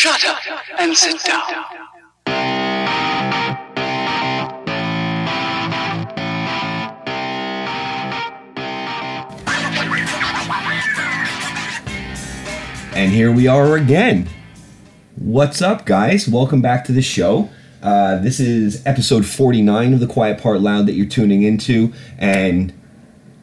Shut up and sit down. And here we are again. What's up, guys? Welcome back to the show. Uh, this is episode 49 of The Quiet Part Loud that you're tuning into. And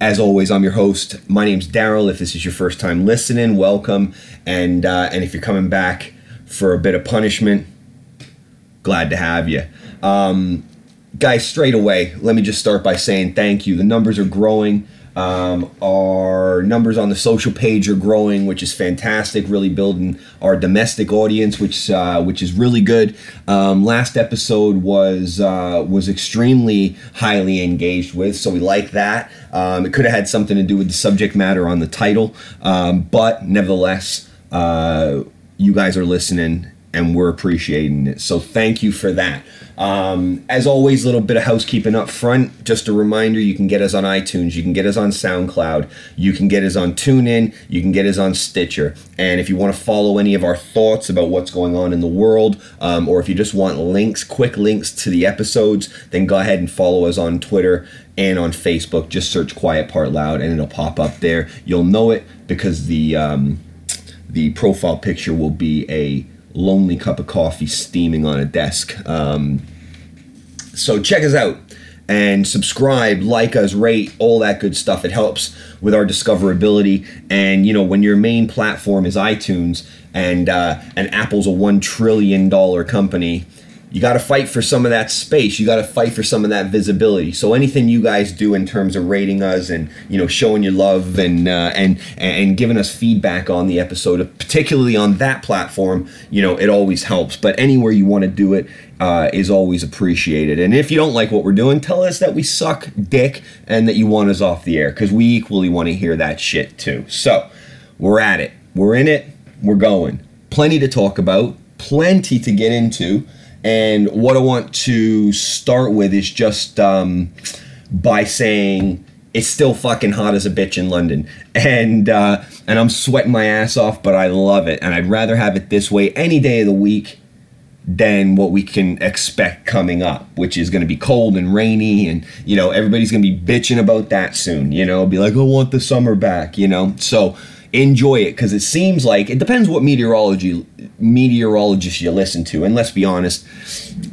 as always, I'm your host. My name's Daryl. If this is your first time listening, welcome. And, uh, and if you're coming back for a bit of punishment, glad to have you. Um, guys, straight away, let me just start by saying thank you. The numbers are growing. Um, our numbers on the social page are growing, which is fantastic. Really building our domestic audience, which uh, which is really good. Um, last episode was uh, was extremely highly engaged with, so we like that. Um, it could have had something to do with the subject matter on the title, um, but nevertheless, uh, you guys are listening and we're appreciating it. So thank you for that. Um, as always, a little bit of housekeeping up front. Just a reminder: you can get us on iTunes, you can get us on SoundCloud, you can get us on TuneIn, you can get us on Stitcher. And if you want to follow any of our thoughts about what's going on in the world, um, or if you just want links, quick links to the episodes, then go ahead and follow us on Twitter and on Facebook. Just search "Quiet Part Loud" and it'll pop up there. You'll know it because the um, the profile picture will be a lonely cup of coffee steaming on a desk. Um, so check us out and subscribe, like us, rate, all that good stuff. It helps with our discoverability. And you know, when your main platform is iTunes and uh, and Apple's a one trillion dollar company, you got to fight for some of that space. You got to fight for some of that visibility. So anything you guys do in terms of rating us and you know showing your love and uh, and and giving us feedback on the episode, particularly on that platform, you know it always helps. But anywhere you want to do it uh, is always appreciated. And if you don't like what we're doing, tell us that we suck dick and that you want us off the air because we equally want to hear that shit too. So we're at it. We're in it. We're going. Plenty to talk about. Plenty to get into. And what I want to start with is just um, by saying it's still fucking hot as a bitch in London, and uh, and I'm sweating my ass off, but I love it, and I'd rather have it this way any day of the week than what we can expect coming up, which is going to be cold and rainy, and you know everybody's going to be bitching about that soon. You know, be like, I want the summer back. You know, so enjoy it because it seems like it depends what meteorology meteorologists you listen to and let's be honest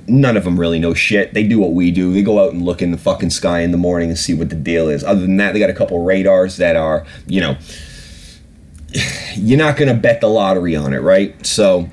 none of them really know shit. They do what we do. They go out and look in the fucking sky in the morning and see what the deal is. Other than that they got a couple radars that are you know you're not going to bet the lottery on it right? So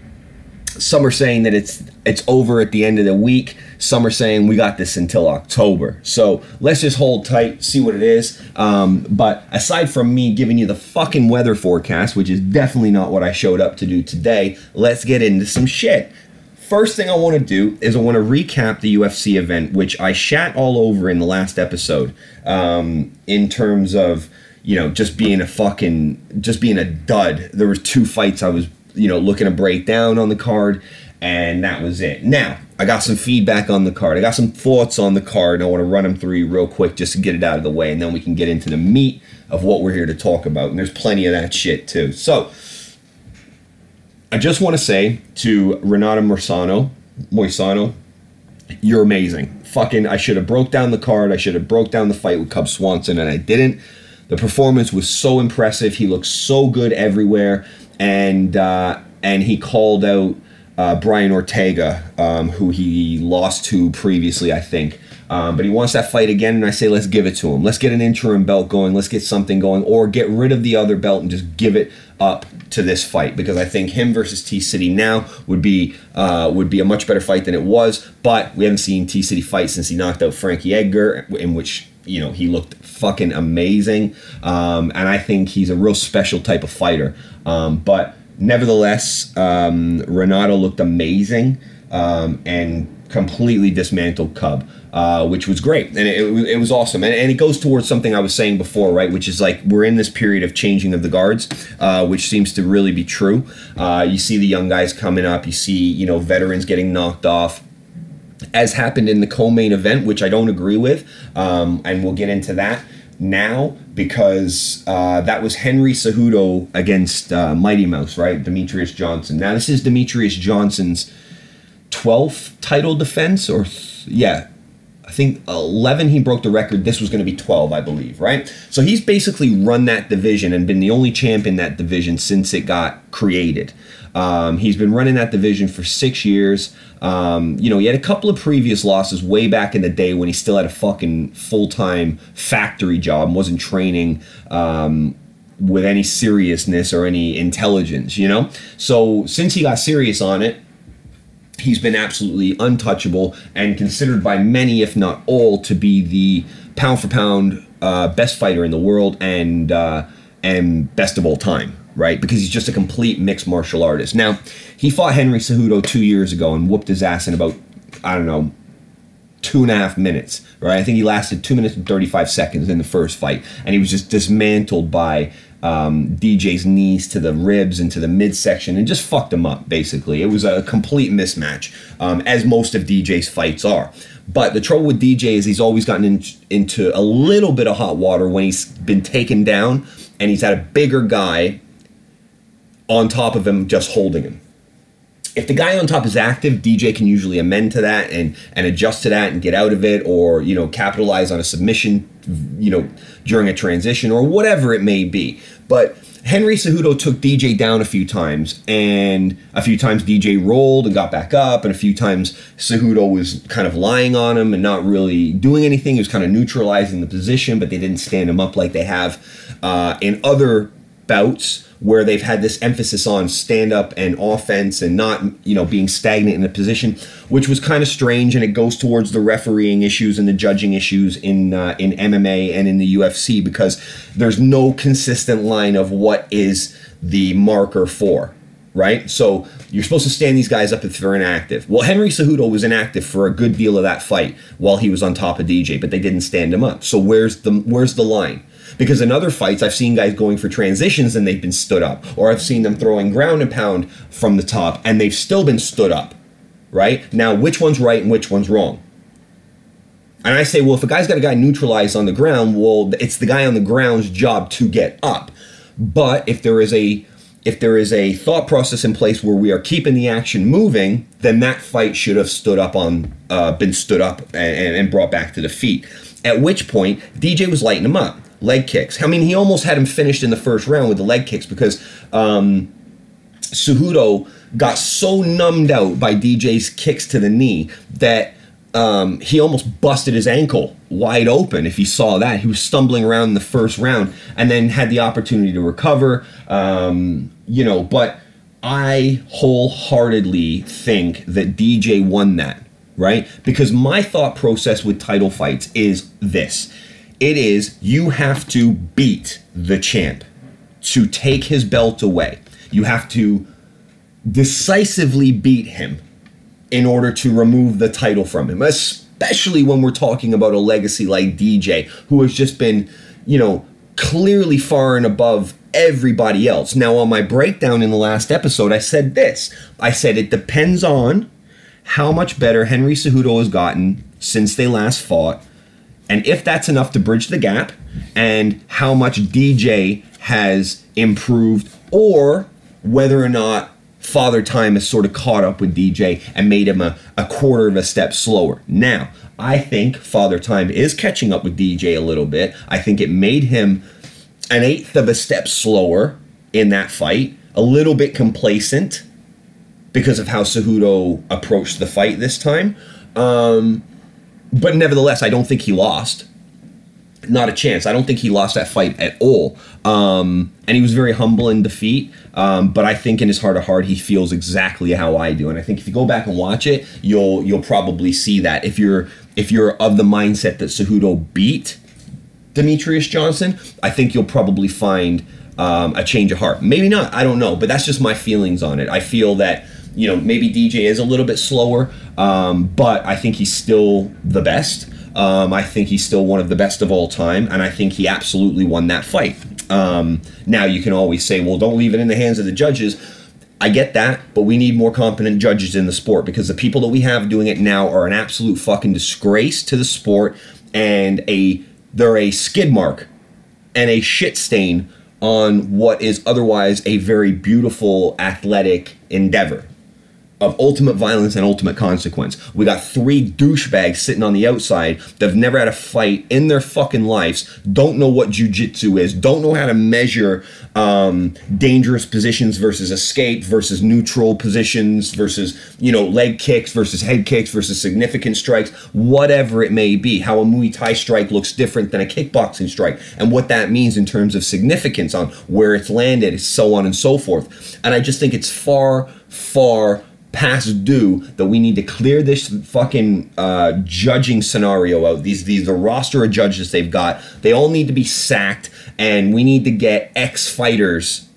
some are saying that it's it's over at the end of the week some are saying we got this until october. So let's just hold tight see what it is. Um, but aside from me giving you the fucking weather forecast which is definitely not what i showed up to do today let's get into some shit. First thing i want to do is i want to recap the ufc event which i shat all over in the last episode um, in terms of you know just being a fucking just being a dud. There was two fights i was you know, looking to break down on the card, and that was it. Now, I got some feedback on the card. I got some thoughts on the card, and I want to run them through you real quick just to get it out of the way, and then we can get into the meat of what we're here to talk about. And there's plenty of that shit too. So, I just want to say to Renato Morsano, Moisano, you're amazing. Fucking, I should have broke down the card. I should have broke down the fight with Cub Swanson, and I didn't. The performance was so impressive. He looked so good everywhere and uh, and he called out uh, Brian Ortega, um, who he lost to previously, I think. Um, but he wants that fight again, and I say let's give it to him. Let's get an interim belt going. Let's get something going, or get rid of the other belt and just give it up to this fight because I think him versus T City now would be uh, would be a much better fight than it was. But we haven't seen T City fight since he knocked out Frankie Edgar, in which you know he looked fucking amazing, um, and I think he's a real special type of fighter. Um, but nevertheless, um, Renato looked amazing um, and completely dismantled Cub. Uh, which was great. And it, it, was awesome. And, and, it goes towards something i was saying before right? Which is like we're in this period of changing of the guards uh, which seems to really be true. Uh, you see the young guys coming up. You see you know veterans getting knocked off. As happened in the co-main event which i don't agree with um, and we'll get into that now because uh, that was Henry Cejudo against uh, Mighty Mouse, right? Demetrious Johnson. Now this is Demetrious Johnson's 12th title defense, or th- yeah, I think 11 he broke the record. This was going to be 12, I believe, right? So he's basically run that division and been the only champ in that division since it got created. Um, he's been running that division for six years. Um, you know, he had a couple of previous losses way back in the day when he still had a fucking full time factory job and wasn't training um, with any seriousness or any intelligence, you know? So since he got serious on it, he's been absolutely untouchable and considered by many, if not all, to be the pound for pound uh, best fighter in the world and uh, and best of all time, right? Because he's just a complete mixed martial artist. Now, he fought Henry Cejudo two years ago and whooped his ass in about I don't know two and a half minutes, right? I think he lasted two minutes and 35 seconds in the first fight, and he was just dismantled by um, DJ's knees to the ribs and to the midsection and just fucked him up, basically. It was a complete mismatch, um, as most of DJ's fights are. But the trouble with DJ is he's always gotten in, into a little bit of hot water when he's been taken down and he's had a bigger guy on top of him just holding him if the guy on top is active, DJ can usually amend to that and and adjust to that and get out of it, or you know capitalize on a submission, you know during a transition or whatever it may be. But Henry Cejudo took DJ down a few times, and a few times DJ rolled and got back up, and a few times Cejudo was kind of lying on him and not really doing anything. He was kind of neutralizing the position, but they didn't stand him up like they have uh, in other bouts where they've had this emphasis on stand up and offense and not you know being stagnant in a position which was kind of strange and it goes towards the refereeing issues and the judging issues in uh, in MMA and in the UFC because there's no consistent line of what is the marker for right? So you're supposed to stand these guys up if they're inactive. Well Henry Cejudo was inactive for a good deal of that fight while he was on top of DJ but they didn't stand him up. So where's the where's the line because in other fights, I've seen guys going for transitions and they've been stood up, or I've seen them throwing ground and pound from the top and they've still been stood up. Right now, which one's right and which one's wrong? And I say, well, if a guy's got a guy neutralized on the ground, well, it's the guy on the ground's job to get up. But if there is a if there is a thought process in place where we are keeping the action moving, then that fight should have stood up on, uh, been stood up and, and brought back to the feet. At which point, DJ was lighting him up leg kicks. I mean, he almost had him finished in the first round with the leg kicks because um, got so numbed out by DJ's kicks to the knee that um, he almost busted his ankle wide open. If you saw that, he was stumbling around in the first round and then had the opportunity to recover. Um, you know, but I wholeheartedly think that DJ won that, right? Because my thought process with title fights is this it is you have to beat the champ to take his belt away. You have to decisively beat him in order to remove the title from him, especially when we're talking about a legacy like DJ, who has just been, you know, clearly far and above everybody else. Now, on my breakdown in the last episode, I said this I said it depends on how much better Henry Cejudo has gotten since they last fought and if that's enough to bridge the gap, and how much DJ has improved, or whether or not Father Time has sort of caught up with DJ and made him a, a quarter of a step slower. Now, I think Father Time is catching up with DJ a little bit. I think it made him an eighth of a step slower in that fight, a little bit complacent because of how Cejudo approached the fight this time. Um, but nevertheless, I don't think he lost. Not a chance. I don't think he lost that fight at all. Um, and he was very humble in defeat. Um, but I think in his heart of heart, he feels exactly how I do. And I think if you go back and watch it, you'll you'll probably see that. If you're if you're of the mindset that Cejudo beat Demetrious Johnson, I think you'll probably find um, a change of heart. Maybe not. I don't know. But that's just my feelings on it. I feel that you know, maybe DJ is a little bit slower, um, but I think he's still the best. Um, I think he's still one of the best of all time, and I think he absolutely won that fight. Um, now, you can always say, well, don't leave it in the hands of the judges. I get that, but we need more competent judges in the sport because the people that we have doing it now are an absolute fucking disgrace to the sport and a they're a skid mark and a shit stain on what is otherwise a very beautiful athletic endeavor of ultimate violence and ultimate consequence. We got three douchebags sitting on the outside that have never had a fight in their fucking lives, don't know what jujitsu is, don't know how to measure um, dangerous positions versus escape versus neutral positions versus, you know, leg kicks versus head kicks versus significant strikes, whatever it may be. How a Muay Thai strike looks different than a kickboxing strike and what that means in terms of significance on where it's landed, so on and so forth. And I just think it's far, far past due that we need to clear this fucking uh, judging scenario out. These these the roster of judges they've got. They all need to be sacked, and we need to get ex fighters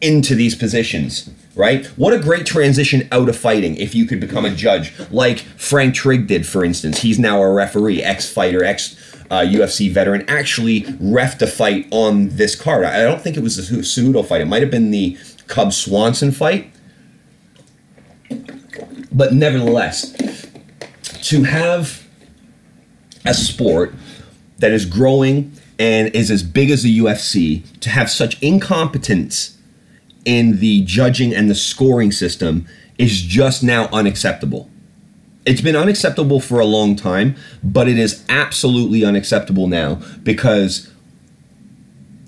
into these positions. Right? What a great transition out of fighting if you could become a judge, like Frank Trigg did, for instance. He's now a referee, ex fighter, ex uh, UFC veteran, actually ref a fight on this card. I don't think it was the Cejudo fight. It might have been the Cub Swanson fight but nevertheless, to have a sport that is growing and is as big as the UFC, to have such incompetence in the judging and the scoring system is just now unacceptable. It's been unacceptable for a long time, but it is absolutely unacceptable now because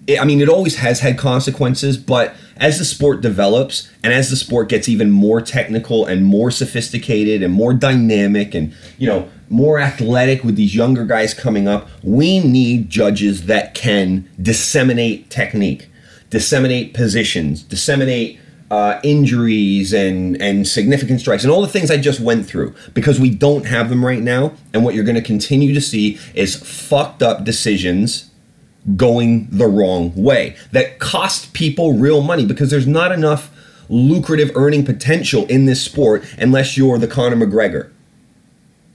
it, I mean, it always has had consequences, but as the sport develops and as the sport gets even more technical and more sophisticated and more dynamic and, you know, more athletic with these younger guys coming up, we need judges that can disseminate technique, disseminate positions, disseminate uh, injuries and and significant strikes and all the things I just went through because we don't have them right now. And what you're going to continue to see is fucked up decisions going the wrong way that cost people real money because there's not enough lucrative earning potential in this sport unless you're the Conor McGregor.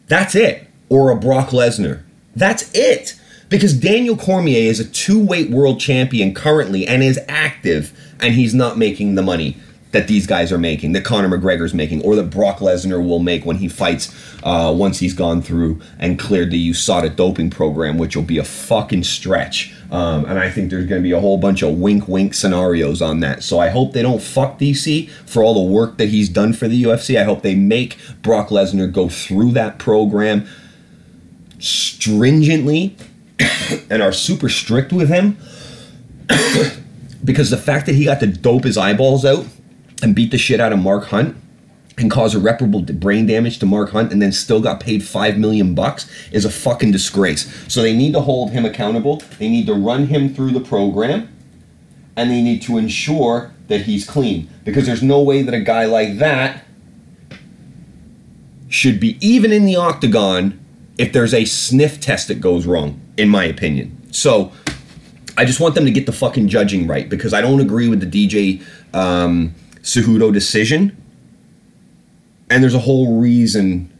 That's it. Or a Brock Lesnar. That's it. Because Daniel Cormier is a two weight world champion currently and is active, and he's not making the money that these guys are making, that Conor McGregor's making, or that Brock Lesnar will make when he fights uh, once he's gone through and cleared the USADA doping program, which will be a fucking stretch. Um, and I think there's going to be a whole bunch of wink wink scenarios on that. So I hope they don't fuck DC for all the work that he's done for the UFC. I hope they make Brock Lesnar go through that program stringently and are super strict with him. because the fact that he got to dope his eyeballs out and beat the shit out of Mark Hunt and cause irreparable brain damage to Mark Hunt and then still got paid 5 million bucks is a fucking disgrace. So they need to hold him accountable. They need to run him through the program and they need to ensure that he's clean because there's no way that a guy like that should be even in the octagon if there's a sniff test that goes wrong in my opinion. So I just want them to get the fucking judging right because I don't agree with the DJ um, Cejudo decision. And there's a whole reason,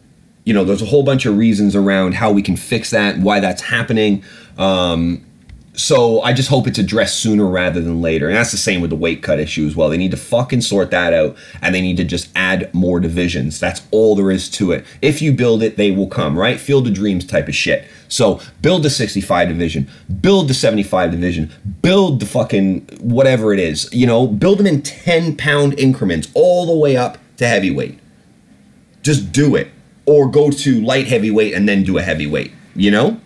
you know, there's a whole bunch of reasons around how we can fix that, why that's happening. Um, so I just hope it's addressed sooner rather than later. And that's the same with the weight cut issue as well. They need to fucking sort that out and they need to just add more divisions. That's all there is to it. If you build it, they will come, right? Field of dreams type of shit. So build the 65 division, build the 75 division, build the fucking whatever it is. You know, build them in 10 pound increments all the way up to heavyweight. Just do it. Or go to light heavyweight and then do a heavyweight, you know?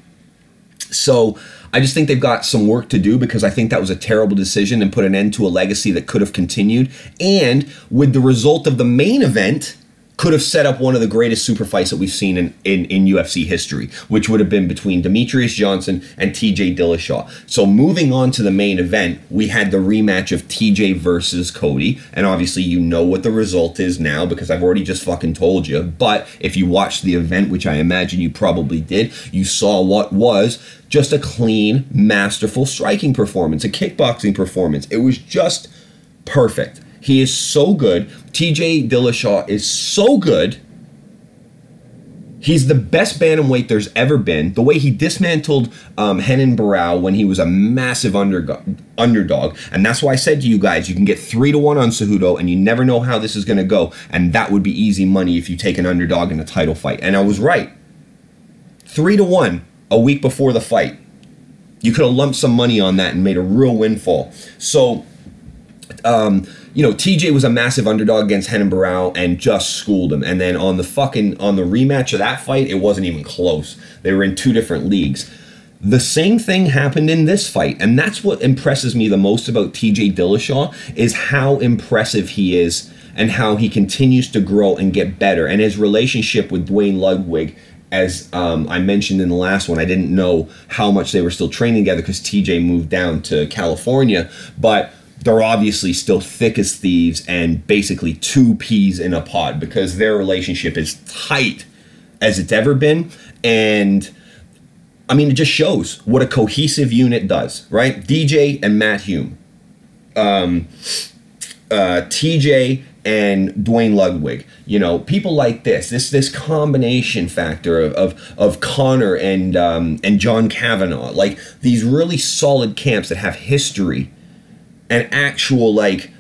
So I just think they've got some work to do because I think that was a terrible decision and put an end to a legacy that could have continued. And with the result of the main event, could have set up one of the greatest super fights that we've seen in, in, in UFC history, which would have been between Demetrious Johnson and TJ Dillashaw. So moving on to the main event, we had the rematch of TJ versus Cody, and obviously you know what the result is now because I've already just fucking told you. But if you watched the event, which I imagine you probably did, you saw what was just a clean, masterful striking performance, a kickboxing performance. It was just perfect. He is so good. TJ Dillashaw is so good. He's the best bantamweight there's ever been. The way he dismantled um, Renan Barão when he was a massive undergo- underdog, and that's why I said to you guys, you can get three to one on Cejudo, and you never know how this is going to go, and that would be easy money if you take an underdog in a title fight. And I was right. Three to one a week before the fight. You could have lumped some money on that and made a real windfall. So, um, you know, TJ was a massive underdog against Renan Barão and just schooled him. And then on the fucking on the rematch of that fight, it wasn't even close. They were in two different leagues. The same thing happened in this fight, and that's what impresses me the most about TJ Dillashaw is how impressive he is and how he continues to grow and get better. And his relationship with Duane Ludwig, as um, I mentioned in the last one, I didn't know how much they were still training together because TJ moved down to California, but they're obviously still thick as thieves and basically two peas in a pod because their relationship is tight as it's ever been. And I mean, it just shows what a cohesive unit does, right? DJ and Matt Hume, um, uh, TJ and Duane Ludwig. You know, people like this, this this combination factor of of, of Conor and um, and John Kavanagh, like these really solid camps that have history and actual like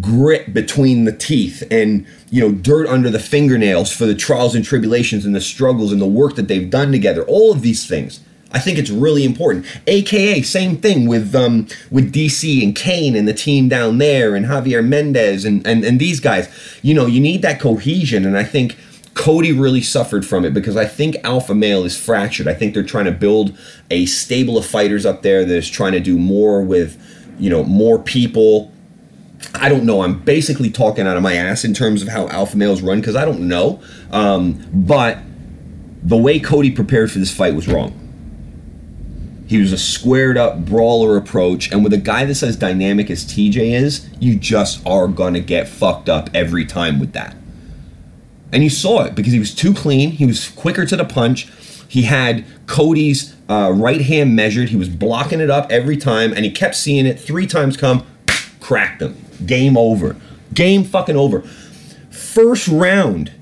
grit between the teeth and you know dirt under the fingernails for the trials and tribulations and the struggles and the work that they've done together. All of these things. I think it's really important. Aka same thing with um with dc and Cain and the team down there and javier mendez and and, and these guys. You know you need that cohesion and i think Cody really suffered from it because I think Alpha Male is fractured. I think they're trying to build a stable of fighters up there that is trying to do more with you know, more people. I don't know. I'm basically talking out of my ass in terms of how alpha males run because I don't know. Um, but the way Cody prepared for this fight was wrong. He was a squared up brawler approach, and with a guy that's as dynamic as TJ is, you just are gonna get fucked up every time with that. And you saw it because he was too clean, he was quicker to the punch, he had Cody's uh, right hand measured. He was blocking it up every time, and he kept seeing it three times come, cracked him. Game over. Game fucking over. First round.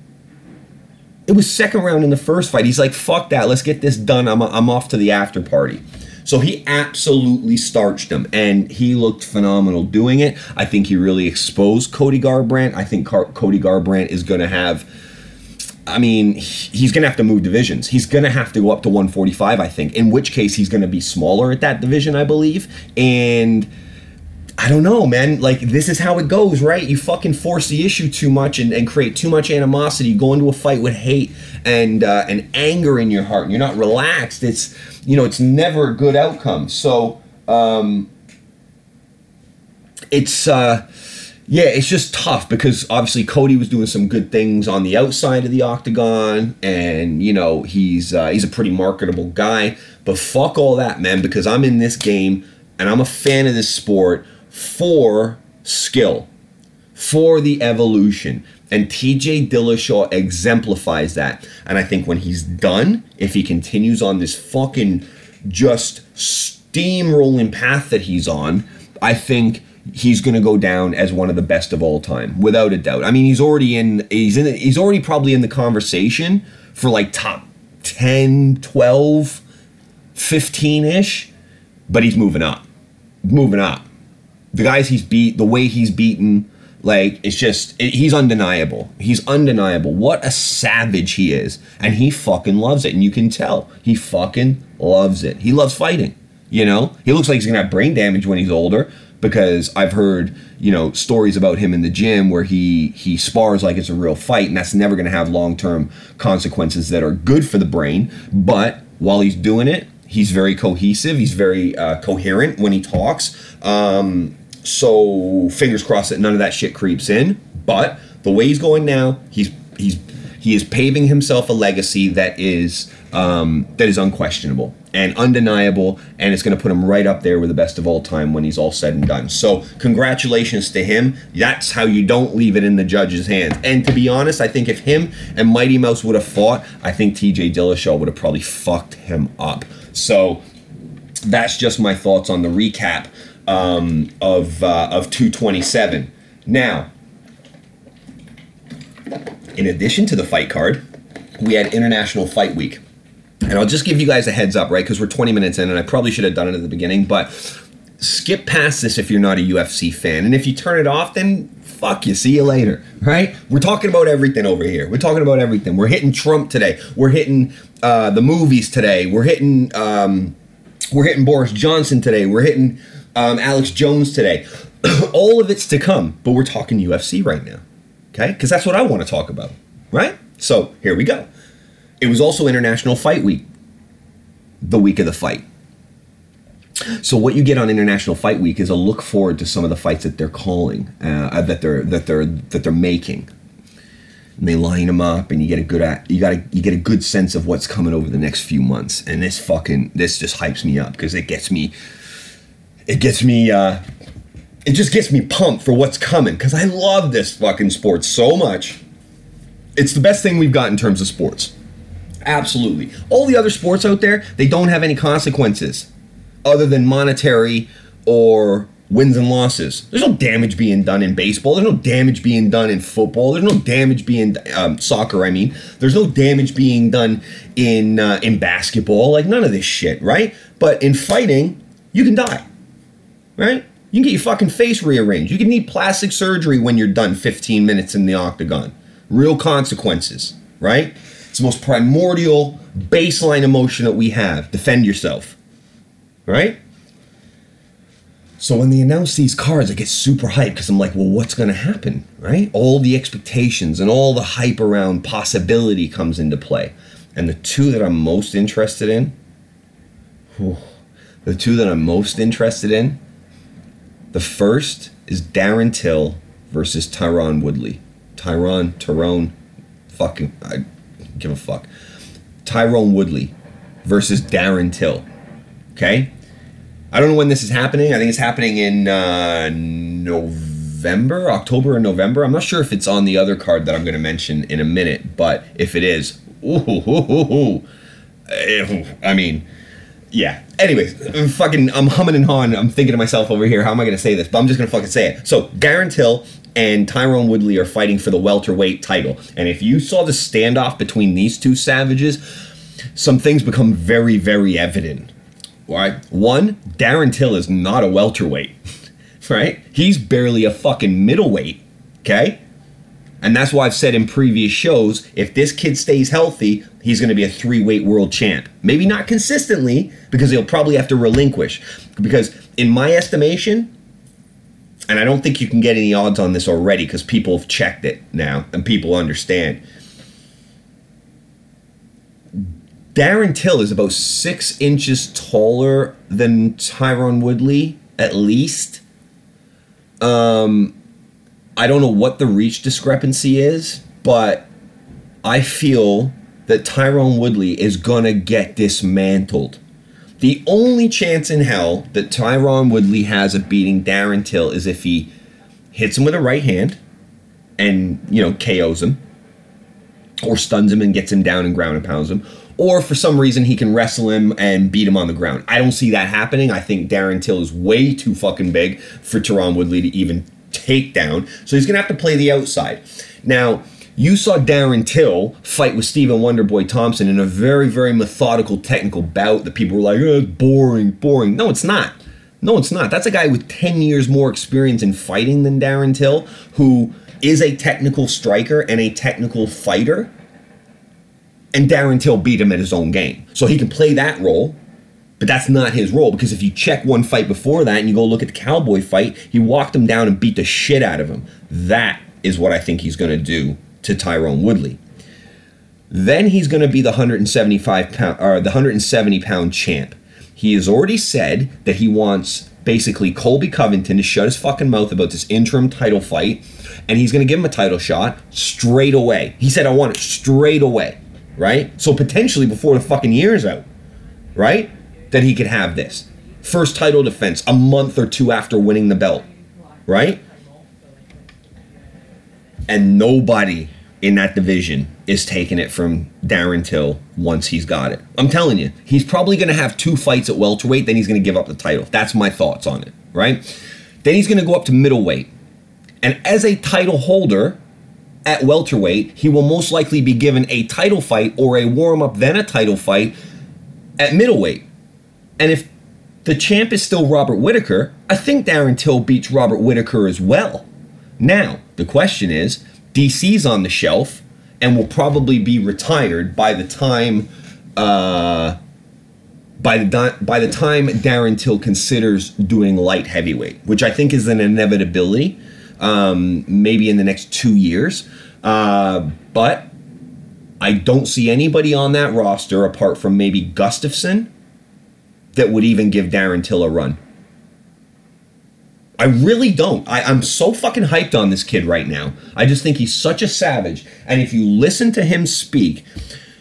It was second round in the first fight. He's like, fuck that. Let's get this done. I'm, I'm off to the after party. So he absolutely starched him, and he looked phenomenal doing it. I think he really exposed Cody Garbrandt. I think Car- Cody Garbrandt is going to have I mean, he's going to have to move divisions. He's going to have to go up to 145, I think, in which case he's going to be smaller at that division, I believe. And I don't know, man. Like, this is how it goes, right? You fucking force the issue too much and, and create too much animosity. You go into a fight with hate and, uh, and anger in your heart. And you're not relaxed. It's, you know, it's never a good outcome. So, um, it's, uh, yeah, it's just tough because obviously Cody was doing some good things on the outside of the octagon, and you know he's uh, he's a pretty marketable guy. But fuck all that, man, because I'm in this game and I'm a fan of this sport for skill, for the evolution. And TJ Dillashaw exemplifies that. And I think when he's done, if he continues on this fucking just steamrolling path that he's on, I think he's going to go down as one of the best of all time, without a doubt. I mean, he's already in. He's in. He's already probably in the conversation for like top 10, 12, 15 ish, but he's moving up, moving up. The guys he's beat, the way he's beaten, like it's just it, he's undeniable. He's undeniable. What a savage he is, and he fucking loves it, and you can tell he fucking loves it. He loves fighting. You know, he looks like he's gonna have brain damage when he's older, because I've heard you know stories about him in the gym where he he spars like it's a real fight, and that's never going to have long term consequences that are good for the brain. But while he's doing it, he's very cohesive. He's very uh, coherent when he talks. Um, so fingers crossed that none of that shit creeps in. But the way he's going now, he's he's he is paving himself a legacy that is um, that is unquestionable and undeniable, and it's going to put him right up there with the best of all time when he's all said and done. So, congratulations to him. That's how you don't leave it in the judge's hands. And to be honest, I think if him and Mighty Mouse would have fought, I think TJ Dillashaw would have probably fucked him up. So, that's just my thoughts on the recap um, of uh, of 227. Now, in addition to the fight card, we had International Fight Week. And I'll just give you guys a heads up, right? Because we're 20 minutes in, and I probably should have done it at the beginning, but skip past this if you're not a UFC fan. And if you turn it off, then fuck you. See you later, right? We're talking about everything over here. We're talking about everything. We're hitting Trump today. We're hitting uh, the movies today. We're hitting. Um, We're hitting Boris Johnson today. We're hitting um, Alex Jones today. All of it's to come, but we're talking UFC right now. Okay? Because that's what I want to talk about. Right? So here we go. It was also International Fight Week, the week of the fight. So what you get on International Fight Week is a look forward to some of the fights that they're calling, uh, that they're that they're that they're making. And they line them up, and you get a good you got you get a good sense of what's coming over the next few months. And this fucking this just hypes me up because it gets me, it gets me, uh, it just gets me pumped for what's coming because I love this fucking sport so much. It's the best thing we've got in terms of sports. Absolutely. All the other sports out there, they don't have any consequences other than monetary or wins and losses. There's no damage being done in baseball. There's no damage being done in football. There's no damage being um, soccer. I mean, there's no damage being done in uh, in basketball. Like none of this shit, right? But in fighting, you can die, right? You can get your fucking face rearranged. You can need plastic surgery when you're done 15 minutes in the octagon. Real consequences, right? It's the most primordial baseline emotion that we have. Defend yourself, right? So when they announce these cards, I get super hyped because I'm like, well, what's going to happen, right? All the expectations and all the hype around possibility comes into play. And the two that I'm most interested in, whew, the two that I'm most interested in, the first is Darren Till versus Tyron Woodley. Tyron, Tyrone, fucking, I give a fuck. Tyrone Woodley versus Darren Till. Okay? I don't know when this is happening. I think it's happening in uh, November, October, or November. I'm not sure if it's on the other card that I'm going to mention in a minute, but if it is, ooh, ooh, ooh, ooh. I mean, yeah. Anyways, I'm fucking, I'm humming and hawing. I'm thinking to myself over here, how am I going to say this? But I'm just going to fucking say it. So, Darren Till and Tyrone Woodley are fighting for the welterweight title. And if you saw the standoff between these two savages, some things become very, very evident right? One, Darren Till is not a welterweight, right? He's barely a fucking middleweight, okay? And that's why I've said in previous shows if this kid stays healthy, he's going to be a three weight world champ. Maybe not consistently, because he'll probably have to relinquish. Because, in my estimation, and I don't think you can get any odds on this already because people have checked it now and people understand Darren Till is about six inches taller than Tyrone Woodley, at least. Um, I don't know what the reach discrepancy is, but I feel that Tyrone Woodley is gonna get dismantled. The only chance in hell that Tyrone Woodley has of beating Darren Till is if he hits him with a right hand and, you know, KOs him, or stuns him and gets him down and ground and pounds him, or for some reason he can wrestle him and beat him on the ground. I don't see that happening. I think Darren Till is way too fucking big for Tyrone Woodley to even take down. So he's gonna have to play the outside. Now, you saw Darren Till fight with Stephen Wonderboy Thompson in a very, very methodical technical bout that people were like, oh, it's boring, boring. No, it's not. No, it's not. That's a guy with 10 years more experience in fighting than Darren Till, who is a technical striker and a technical fighter and Darren Till beat him at his own game. So he can play that role, but that's not his role because if you check one fight before that and you go look at the Cowboy fight, he walked him down and beat the shit out of him. That is what I think he's going to do to Tyrone Woodley. Then he's going to be the 175 pound or the 170 pound champ. He has already said that he wants basically Colby Covington to shut his fucking mouth about this interim title fight, and he's going to give him a title shot straight away. He said, "I want it straight away." right? So potentially before the fucking year's out, right? That he could have this. First title defense a month or two after winning the belt, right? And nobody in that division is taking it from Darren Till once he's got it. I'm telling you, he's probably going to have two fights at welterweight, then he's going to give up the title. That's my thoughts on it, right? Then he's going to go up to middleweight. And as a title holder, at welterweight, he will most likely be given a title fight or a warm up, then a title fight at middleweight. And if the champ is still Robert Whitaker, I think Darren Till beats Robert Whitaker as well. Now, the question is DC's on the shelf and will probably be retired by the time. Uh, by the by the time Darren Till considers doing light heavyweight, which I think is an inevitability, um, maybe in the next two years. Uh, but I don't see anybody on that roster apart from maybe Gustafsson that would even give Darren Till a run. I really don't. I, I'm so fucking hyped on this kid right now. I just think he's such a savage. And if you listen to him speak,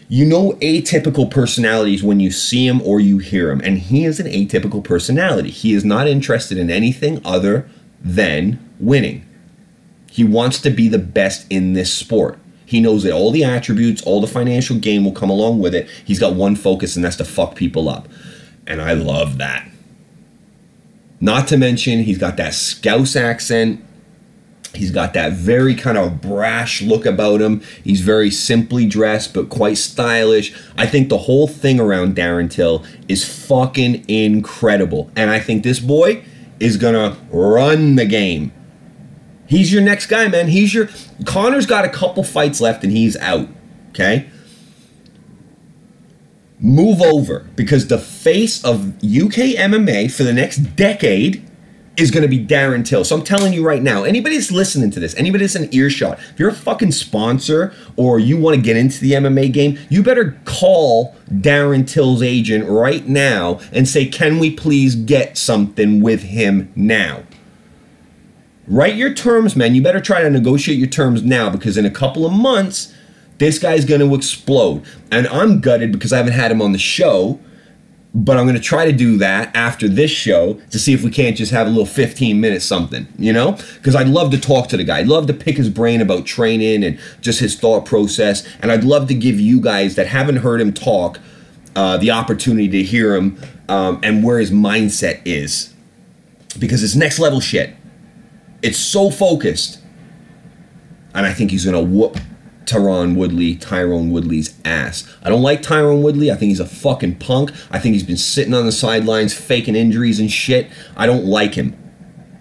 you know atypical personalities when you see him or you hear him. And he is an atypical personality. He is not interested in anything other than winning. He wants to be the best in this sport. He knows that all the attributes, all the financial gain will come along with it. He's got one focus, and that's to fuck people up. And I love that. Not to mention, he's got that Scouse accent. He's got that very kind of brash look about him. He's very simply dressed, but quite stylish. I think the whole thing around Darren Till is fucking incredible. And I think this boy is gonna run the game. He's your next guy, man. He's your. Conor's got a couple fights left and he's out. Okay? Move over because the face of UK MMA for the next decade is going to be Darren Till. So I'm telling you right now, anybody that's listening to this, anybody that's an earshot, if you're a fucking sponsor or you want to get into the MMA game, you better call Darren Till's agent right now and say, can we please get something with him now? Write your terms, man. You better try to negotiate your terms now because in a couple of months, this guy's going to explode. And I'm gutted because I haven't had him on the show, but I'm going to try to do that after this show to see if we can't just have a little 15 minutes something, you know? Because I'd love to talk to the guy. I'd love to pick his brain about training and just his thought process. And I'd love to give you guys that haven't heard him talk uh, the opportunity to hear him um, and where his mindset is. Because it's next level shit. It's so focused. And I think he's going to whoop Tyron Woodley, Tyrone Woodley's ass. I don't like Tyrone Woodley. I think he's a fucking punk. I think he's been sitting on the sidelines faking injuries and shit. I don't like him.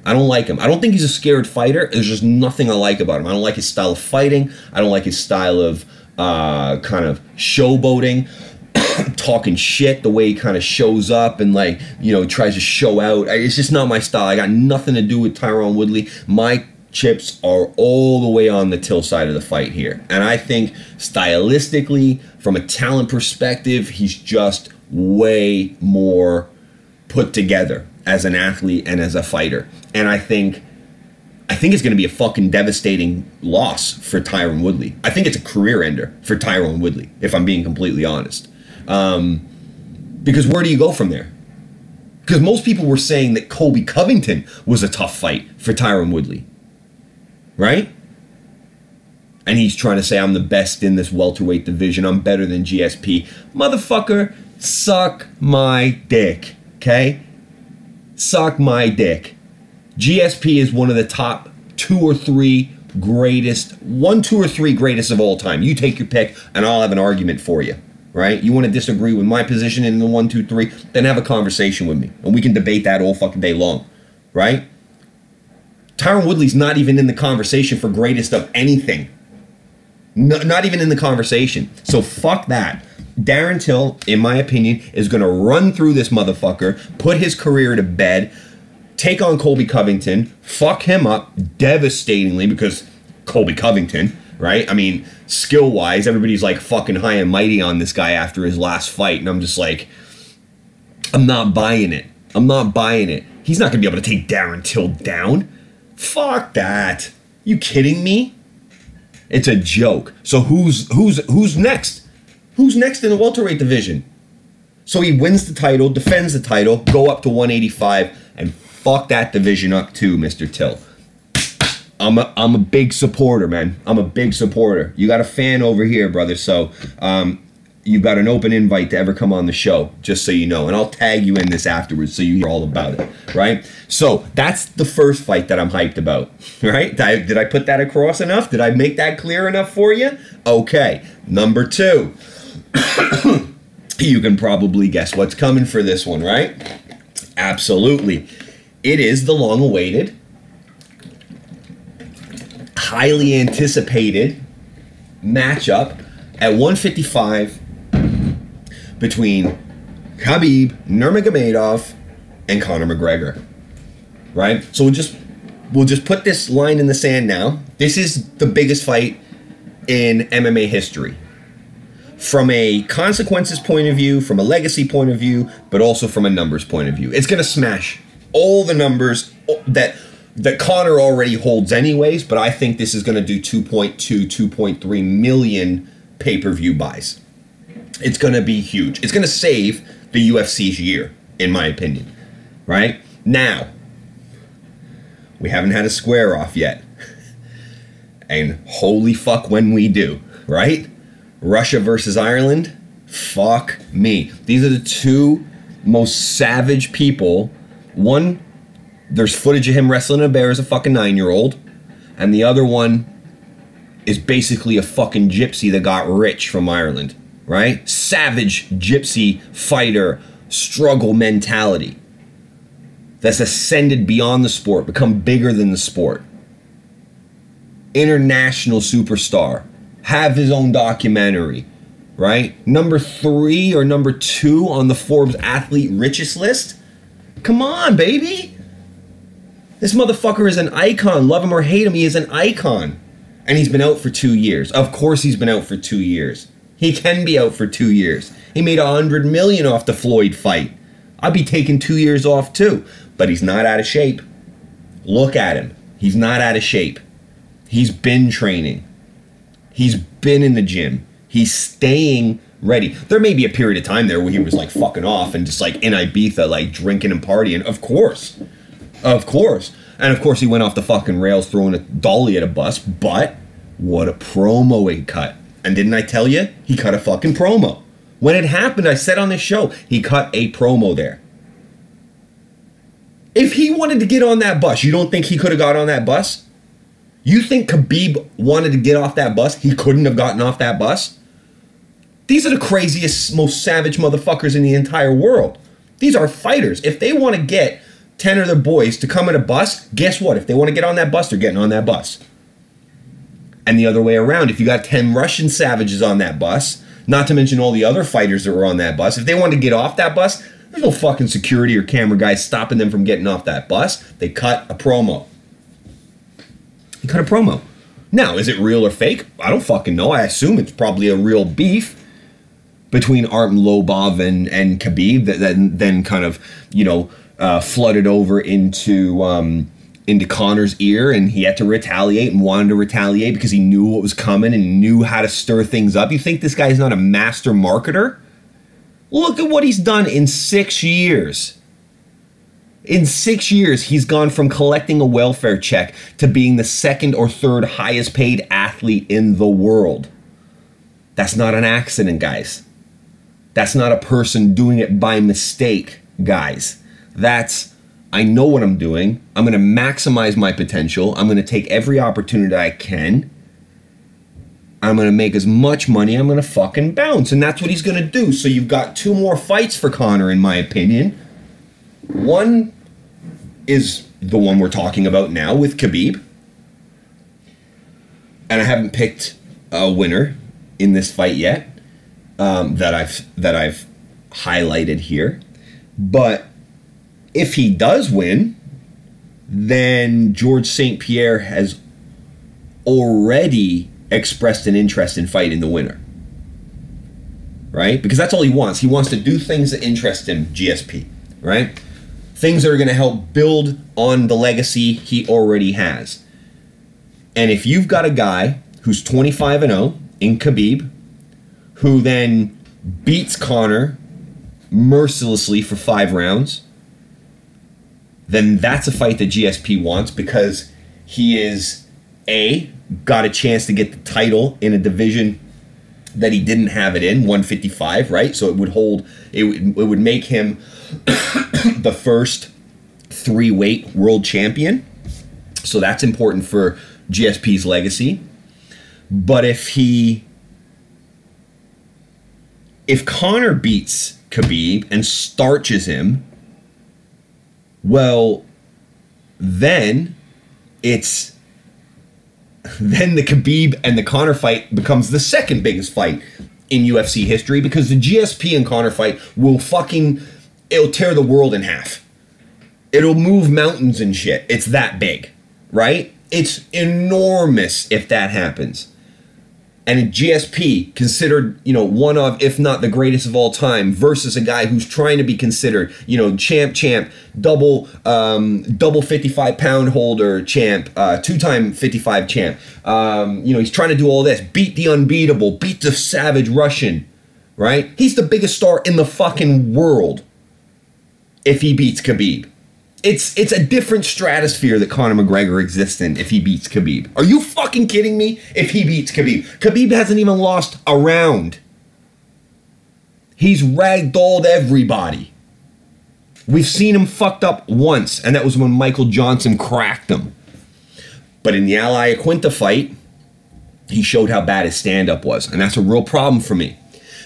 I don't like him. I don't think he's a scared fighter. There's just nothing I like about him. I don't like his style of fighting. I don't like his style of uh, kind of showboating, talking shit, the way he kind of shows up and like, you know, tries to show out. It's just not my style. I got nothing to do with Tyrone Woodley. My chips are all the way on the Till side of the fight here. And I think stylistically, from a talent perspective, he's just way more put together as an athlete and as a fighter. And I think I think it's going to be a fucking devastating loss for Tyron Woodley. I think it's a career ender for Tyron Woodley, if I'm being completely honest. Um, because where do you go from there? Because most people were saying that Colby Covington was a tough fight for Tyron Woodley right? And he's trying to say, I'm the best in this welterweight division. I'm better than GSP. Motherfucker, suck my dick, okay? Suck my dick. GSP is one of the top two or three greatest, one, two, or three greatest of all time. You take your pick, and I'll have an argument for you, right? You want to disagree with my position in the one, two, three, then have a conversation with me, and we can debate that all fucking day long, right? Tyron Woodley's not even in the conversation for greatest of anything. No, not even in the conversation. So fuck that. Darren Till, in my opinion, is going to run through this motherfucker, put his career to bed, take on Colby Covington, fuck him up devastatingly because Colby Covington, right? I mean, skill wise, everybody's like fucking high and mighty on this guy after his last fight. And I'm just like, I'm not buying it. I'm not buying it. He's not going to be able to take Darren Till down. Fuck that. You kidding me? It's a joke. So who's who's who's next? Who's next in the welterweight division? So he wins the title, defends the title, go up to 185, and fuck that division up too, Mr. Till. I'm a I'm a big supporter, man. I'm a big supporter. You got a fan over here, brother. So um, you've got an open invite to ever come on the show, just so you know. And I'll tag you in this afterwards so you hear all about it, right? So that's the first fight that I'm hyped about, right? Did I, did I put that across enough? Did I make that clear enough for you? Okay. Number two. you can probably guess what's coming for this one, right? Absolutely. It is the long awaited, highly anticipated matchup at 155 between Khabib, Nurmagomedov, and Conor McGregor. Right? So we'll just we'll just put this line in the sand now. This is the biggest fight in MMA history. From a consequences point of view, from a legacy point of view, but also from a numbers point of view. It's going to smash all the numbers that that Conor already holds anyways, but I think this is going to do 2.2 2.3 million pay-per-view buys. It's going to be huge. It's going to save the UFC's year in my opinion. Right? Now, we haven't had a square off yet. And holy fuck when we do, right? Russia versus Ireland? Fuck me. These are the two most savage people. One, there's footage of him wrestling a bear as a fucking nine year old. And the other one is basically a fucking gypsy that got rich from Ireland, right? Savage gypsy fighter struggle mentality that's ascended beyond the sport, become bigger than the sport. International superstar, have his own documentary, right? Number three or number two on the Forbes athlete richest list. Come on, baby. This motherfucker is an icon. Love him or hate him, he is an icon. And he's been out for two years. Of course, he's been out for two years. He can be out for two years. He made a hundred million off the Floyd fight. I'd be taking two years off too but he's not out of shape. Look at him. He's not out of shape. He's been training. He's been in the gym. He's staying ready. There may be a period of time there where he was like fucking off and just like in Ibiza, like drinking and partying. Of course. Of course. And of course, he went off the fucking rails throwing a dolly at a bus, but what a promo he cut. And didn't I tell you? He cut a fucking promo. When it happened, I said on this show, he cut a promo there. If he wanted to get on that bus, you don't think he could have got on that bus? You think Khabib wanted to get off that bus? He couldn't have gotten off that bus? These are the craziest, most savage motherfuckers in the entire world. These are fighters. If they want to get 10 of their boys to come in a bus, guess what? If they want to get on that bus, they're getting on that bus. And the other way around, if you got 10 Russian savages on that bus, not to mention all the other fighters that were on that bus, if they wanted to get off that bus, there's no fucking security or camera guys stopping them from getting off that bus. They cut a promo. They cut a promo. Now, is it real or fake? I don't fucking know. I assume it's probably a real beef between Artem Lobov and, and Khabib that then, then kind of, you know, uh, flooded over into um, into Conor's ear and he had to retaliate and wanted to retaliate because he knew what was coming and knew how to stir things up. You think this guy's not a master marketer? Look at what he's done in six years. In six years, he's gone from collecting a welfare check to being the second or third highest paid athlete in the world. That's not an accident, guys. That's not a person doing it by mistake, guys. That's, I know what I'm doing. I'm going to maximize my potential. I'm going to take every opportunity I can I'm going to make as much money. I'm going to fucking bounce. And that's what he's going to do. So you've got two more fights for Conor, in my opinion. One is the one we're talking about now with Khabib. And I haven't picked a winner in this fight yet um, that I've that I've highlighted here. But if he does win, then George St. Pierre has already expressed an interest in fighting the winner. Right? Because that's all he wants. He wants to do things that interest him, GSP, right? Things that are going to help build on the legacy he already has. And if you've got a guy who's 25 and 0 in Khabib, who then beats Conor mercilessly for five rounds, then that's a fight that GSP wants because he is A, got a chance to get the title in a division that he didn't have it in 155 right? So it would hold it would, it would make him the first three weight world champion. So that's important for gsp's legacy. But if he if conor beats khabib and starches him well then it's then the Khabib and the Conor fight becomes the second biggest fight in UFC history because the GSP and Conor fight will fucking it'll tear the world in half. It'll move mountains and shit. It's that big, right? It's enormous if that happens. And GSP considered, you know, one of, if not the greatest of all time, versus a guy who's trying to be considered, you know, champ, champ, double, um, double 55 pound holder champ, uh, two time 55 champ. Um, you know, he's trying to do all this, beat the unbeatable, beat the savage Russian, right? He's the biggest star in the fucking world if he beats Khabib it's it's a different stratosphere that Conor McGregor exists in if he beats Khabib. Are you fucking kidding me? If he beats Khabib, Khabib hasn't even lost a round. He's ragdolled everybody. We've seen him fucked up once, and that was when Michael Johnson cracked him. But in the Al Iaquinta fight, he showed how bad his stand-up was, and that's a real problem for me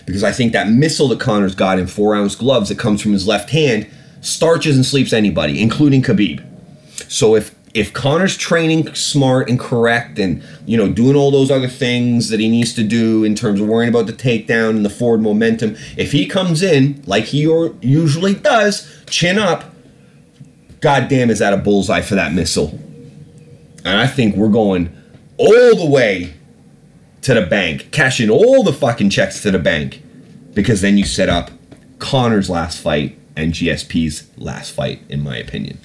because I think that missile that Conor's got in four ounce gloves that comes from his left hand starches and sleeps anybody, including Khabib. So if if Conor's training smart and correct and you know doing all those other things that he needs to do in terms of worrying about the takedown and the forward momentum, if he comes in like he usually does, chin up, goddamn is that a bullseye for that missile. And I think we're going all the way to the bank, cashing all the fucking checks to the bank, because then you set up Conor's last fight and GSP's last fight, in my opinion,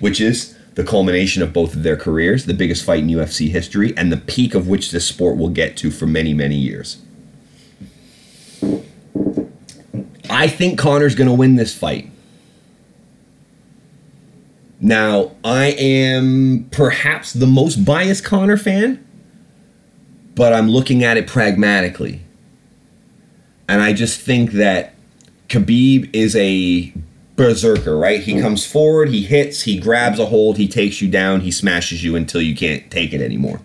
which is the culmination of both of their careers, the biggest fight in UFC history, and the peak of which this sport will get to for many, many years. I think Conor's going to win this fight. Now, I am perhaps the most biased Conor fan, but I'm looking at it pragmatically. And I just think that Khabib is a berserker, right? He comes forward, he hits, he grabs a hold, he takes you down, he smashes you until you can't take it anymore.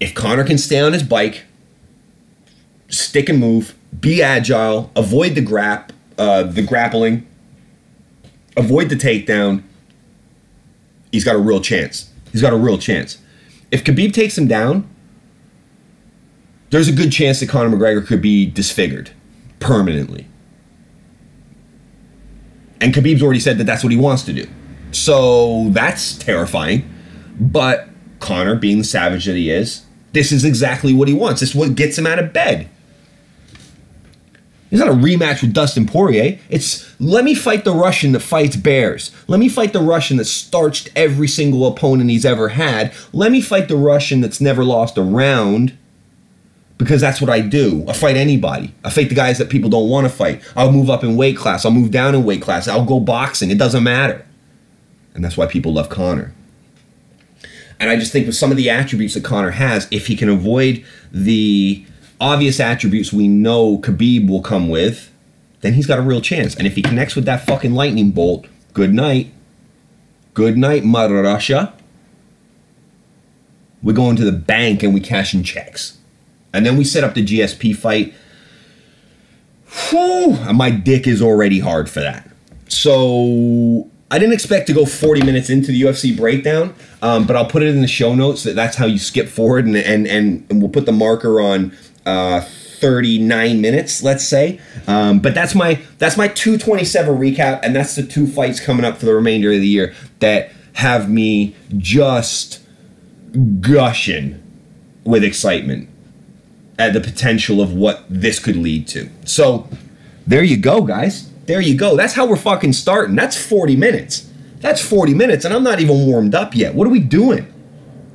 If Conor can stay on his bike, stick and move, be agile, avoid the grap, uh, the grappling, avoid the takedown, he's got a real chance. He's got a real chance. If Khabib takes him down, there's a good chance that Conor McGregor could be disfigured permanently. And Khabib's already said that that's what he wants to do. So that's terrifying. But Conor, being the savage that he is, this is exactly what he wants. This is what gets him out of bed. It's not a rematch with Dustin Poirier. It's let me fight the Russian that fights bears. Let me fight the Russian that starched every single opponent he's ever had. Let me fight the Russian that's never lost a round because that's what I do. I fight anybody. I fight the guys that people don't want to fight. I'll move up in weight class. I'll move down in weight class. I'll go boxing. It doesn't matter. And that's why people love Conor. And I just think with some of the attributes that Conor has, if he can avoid the obvious attributes we know Khabib will come with, then he's got a real chance. And if he connects with that fucking lightning bolt, good night. Good night, Mother Russia. We're going to the bank and we cash in checks. And then we set up the GSP fight. Whew, my dick is already hard for that. So I didn't expect to go 40 minutes into the UFC breakdown, um, but I'll put it in the show notes that that's how you skip forward, and and and, and we'll put the marker on uh, 39 minutes, let's say. Um, but that's my that's my 227 recap, and that's the two fights coming up for the remainder of the year that have me just gushing with excitement at the potential of what this could lead to. So there you go, guys. There you go. That's how we're fucking starting. That's 40 minutes. That's 40 minutes, and I'm not even warmed up yet. What are we doing?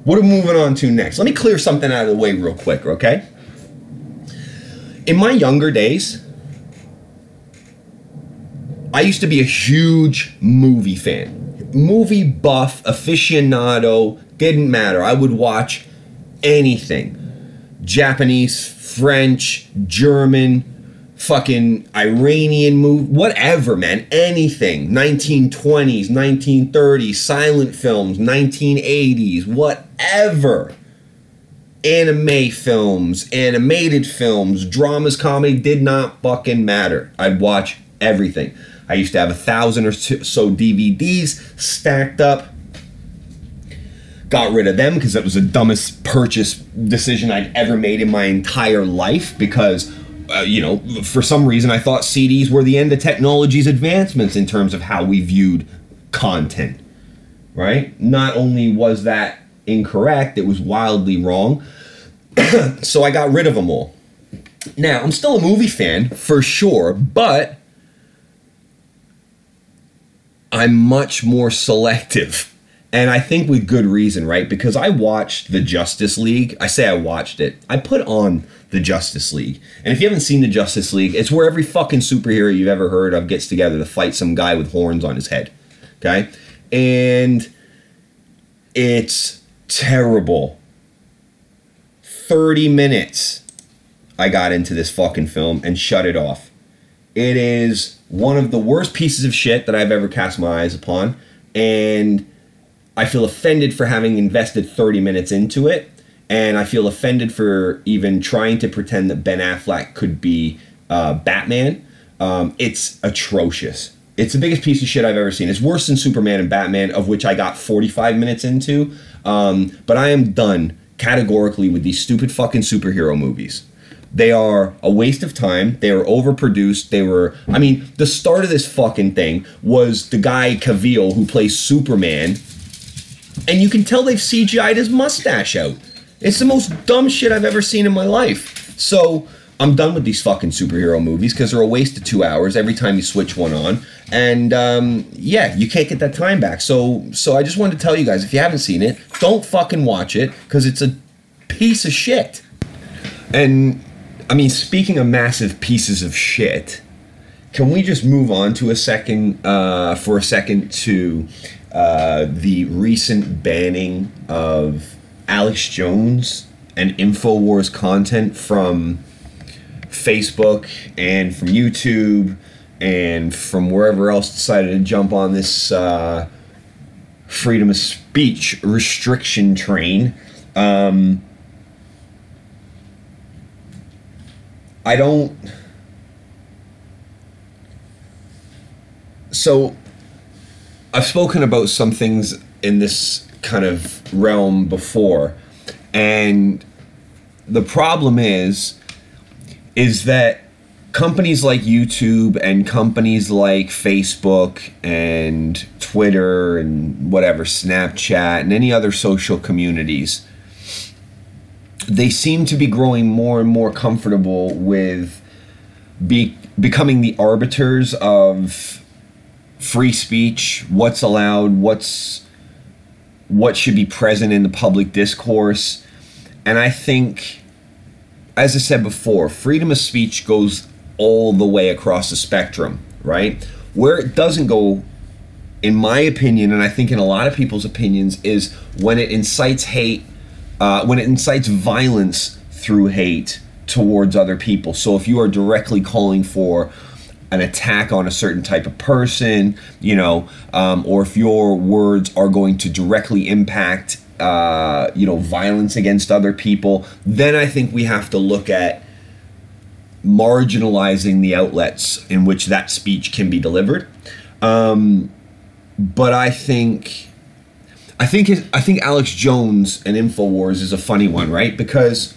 What are we moving on to next? Let me clear something out of the way real quick, okay? In my younger days, I used to be a huge movie fan. Movie buff, aficionado, didn't matter. I would watch anything Japanese, French, German, fucking Iranian movie, whatever, man, anything. 1920s, 1930s, silent films, 1980s, whatever. Anime films, animated films, dramas, comedy did not fucking matter. I'd watch everything. I used to have a thousand or so DVDs stacked up got rid of them because that was the dumbest purchase decision I'd ever made in my entire life because uh, you know, for some reason, I thought CDs were the end of technology's advancements in terms of how we viewed content. Right? Not only was that incorrect, it was wildly wrong. so I got rid of them all. Now, I'm still a movie fan for sure, but I'm much more selective. And I think with good reason, right? Because I watched the Justice League. I say I watched it. I put on the Justice League. And if you haven't seen the Justice League, it's where every fucking superhero you've ever heard of gets together to fight some guy with horns on his head. Okay? And it's terrible. 30 minutes I got into this fucking film and shut it off. It is one of the worst pieces of shit that I've ever cast my eyes upon. And I feel offended for having invested 30 minutes into it and I feel offended for even trying to pretend that Ben Affleck could be uh, Batman. Um, it's atrocious. It's the biggest piece of shit I've ever seen. It's worse than Superman and Batman, of which I got 45 minutes into. Um, but I am done categorically with these stupid fucking superhero movies. They are a waste of time. They were overproduced. They were, I mean, the start of this fucking thing was the guy Cavill who plays Superman, and you can tell they've CGI'd his mustache out. It's the most dumb shit I've ever seen in my life. So I'm done with these fucking superhero movies because they're a waste of two hours every time you switch one on. And um, yeah, you can't get that time back. So so I just wanted to tell you guys if you haven't seen it, don't fucking watch it because it's a piece of shit. And I mean, speaking of massive pieces of shit, can we just move on to a second uh, for a second to uh, the recent banning of Alex Jones and InfoWars content from Facebook and from YouTube and from wherever else decided to jump on this uh, freedom of speech restriction train. Um, I don't. So, I've spoken about some things in this kind of realm before. And the problem is is that companies like YouTube and companies like Facebook and Twitter and whatever Snapchat and any other social communities they seem to be growing more and more comfortable with be, becoming the arbiters of free speech, what's allowed, what's what should be present in the public discourse. And I think, as I said before, freedom of speech goes all the way across the spectrum, right? Where it doesn't go, in my opinion, and I think in a lot of people's opinions, is when it incites hate, uh, when it incites violence through hate towards other people. So if you are directly calling for an attack on a certain type of person, you know, um, or if your words are going to directly impact, uh, you know, violence against other people, then I think we have to look at marginalizing the outlets in which that speech can be delivered. Um, but I think, I think, I think Alex Jones and Infowars is a funny one, right? Because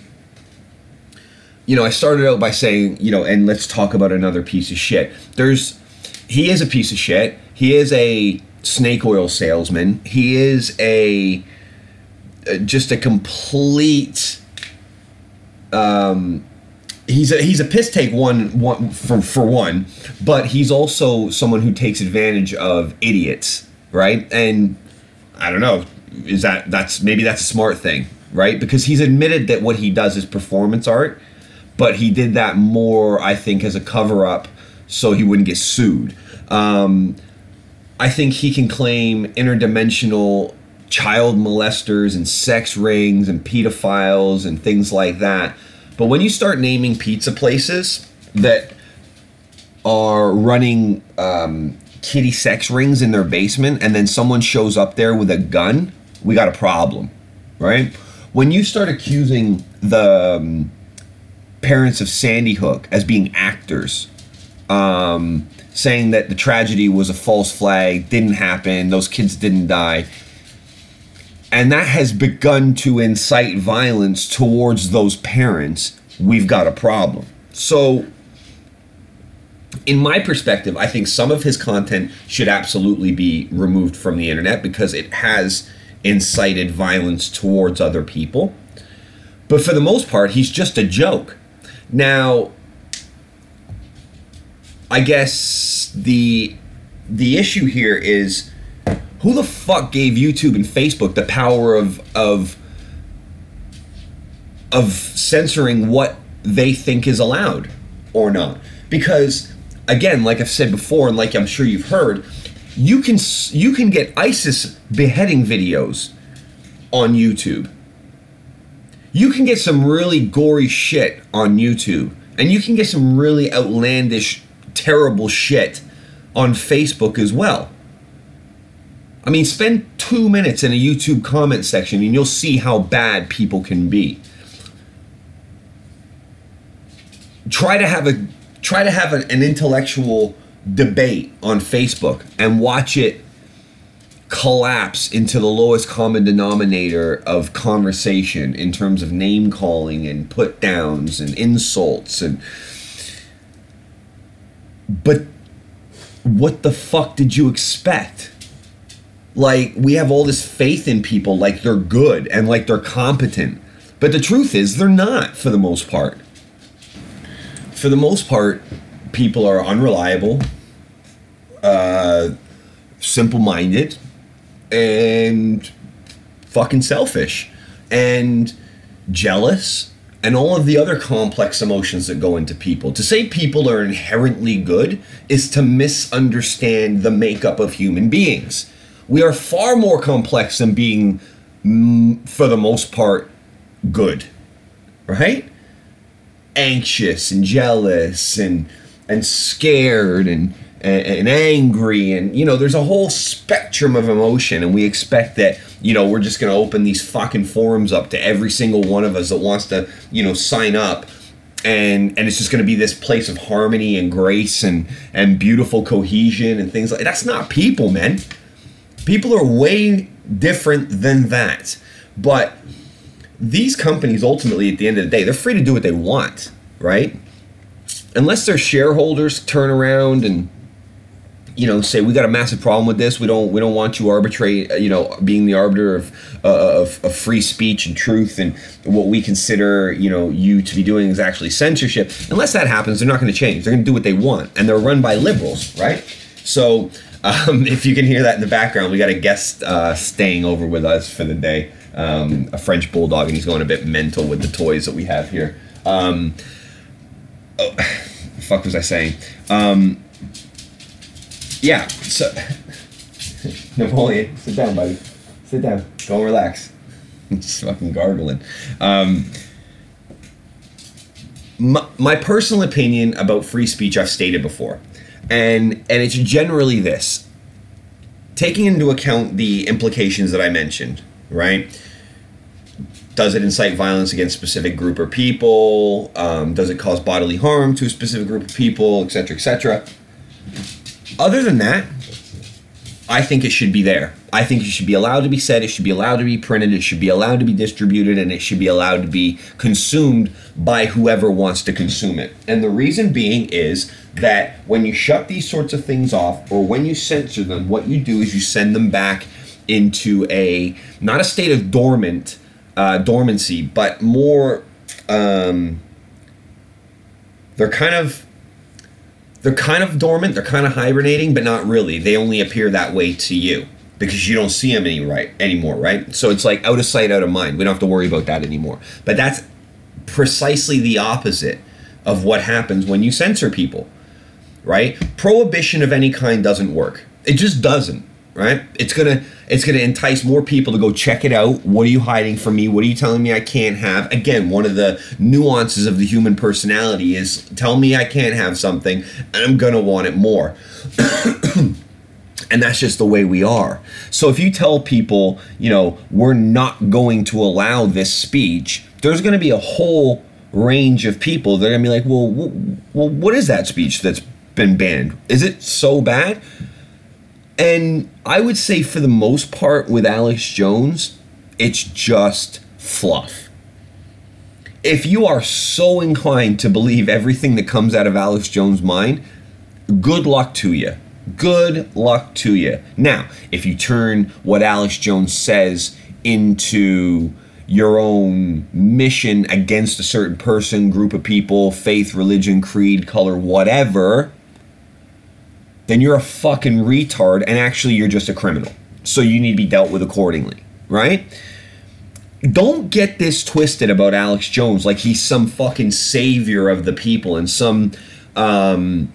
you know, I started out by saying, you know, and let's talk about another piece of shit. There's, he is a piece of shit. He is a snake oil salesman. He is a, just a complete, um, he's a he's a piss take one one for for one, but he's also someone who takes advantage of idiots, right? And I don't know, is that that's maybe that's a smart thing, right? Because he's admitted that what he does is performance art but he did that more, I think, as a cover up so he wouldn't get sued. Um, I think he can claim interdimensional child molesters and sex rings and pedophiles and things like that. But when you start naming pizza places that are running um, kitty sex rings in their basement and then someone shows up there with a gun, we got a problem, right? When you start accusing the. Um, parents of Sandy Hook as being actors, um, saying that the tragedy was a false flag, didn't happen, those kids didn't die. and that has begun to incite violence towards those parents, we've got a problem. So, in my perspective, I think some of his content should absolutely be removed from the internet because it has incited violence towards other people. But for the most part, he's just a joke. Now, I guess the the issue here is who the fuck gave YouTube and Facebook the power of of of censoring what they think is allowed or not? Because again, like I've said before, and like I'm sure you've heard, you can you can get ISIS beheading videos on YouTube. You can get some really gory shit on YouTube, and you can get some really outlandish, terrible shit on Facebook as well. I mean, spend two minutes in a YouTube comment section and you'll see how bad people can be. Try to have a try to have an, an intellectual debate on Facebook and watch it collapse into the lowest common denominator of conversation in terms of name calling and put downs and insults and but what the fuck did you expect? like we have all this faith in people like they're good and like they're competent but the truth is they're not for the most part for the most part people are unreliable uh simple-minded and fucking selfish and jealous and all of the other complex emotions that go into people. To say people are inherently good is to misunderstand the makeup of human beings we are far more complex than being, mm, for the most part, good, right? Anxious and jealous and and scared and, and and angry and you know there's a whole spectrum of emotion and we expect that you know we're just going to open these fucking forums up to every single one of us that wants to you know sign up and and it's just going to be this place of harmony and grace and and beautiful cohesion and things like that's not people man People are way different than that. But these companies ultimately at the end of the day, they're free to do what they want, right? Unless their shareholders turn around and you know say we got a massive problem with this we don't we don't want you arbitrate you know being the arbiter of, uh, of, of free speech and truth and what we consider you know you to be doing is actually censorship unless that happens they're not going to change they're going to do what they want and they're run by liberals right so um, if you can hear that in the background, we got a guest uh, staying over with us for the day. Um, a French bulldog, and he's going a bit mental with the toys that we have here. Um, oh, fuck was I saying? Um, yeah. So Napoleon, sit down, buddy. Sit down. Go relax. Just fucking gargling. Um, my, my personal opinion about free speech, I've stated before and and it's generally this taking into account the implications that i mentioned right does it incite violence against specific group or people um, does it cause bodily harm to a specific group of people etc etc other than that I think it should be there. I think it should be allowed to be said, it should be allowed to be printed, it should be allowed to be distributed, and it should be allowed to be consumed by whoever wants to consume it. And the reason being is that when you shut these sorts of things off or when you censor them, what you do is you send them back into a not a state of dormant uh, dormancy, but more um, they're kind of they're kind of dormant, they're kind of hibernating, but not really. They only appear that way to you because you don't see them any right anymore, right? So it's like out of sight, out of mind. We don't have to worry about that anymore. But that's precisely the opposite of what happens when you censor people, right? Prohibition of any kind doesn't work. It just doesn't right? It's gonna it's gonna entice more people to go check it out. What are you hiding from me? What are you telling me I can't have? Again, one of the nuances of the human personality is tell me I can't have something, and I'm gonna want it more. and that's just the way we are. So if you tell people, you know, we're not going to allow this speech, there's going to be a whole range of people that are going to be like, well, well, what is that speech that's been banned? Is it so bad? And I would say, for the most part, with Alex Jones, It's just fluff. If you are so inclined to believe everything that comes out of Alex Jones' mind, good luck to you. Good luck to you. Now, if you turn what Alex Jones says into your own mission against a certain person, group of people, faith, religion, creed, color, whatever, then you're a fucking retard and actually you're just a criminal. So you need to be dealt with accordingly, right? Don't get this twisted about Alex Jones like he's some fucking savior of the people and some um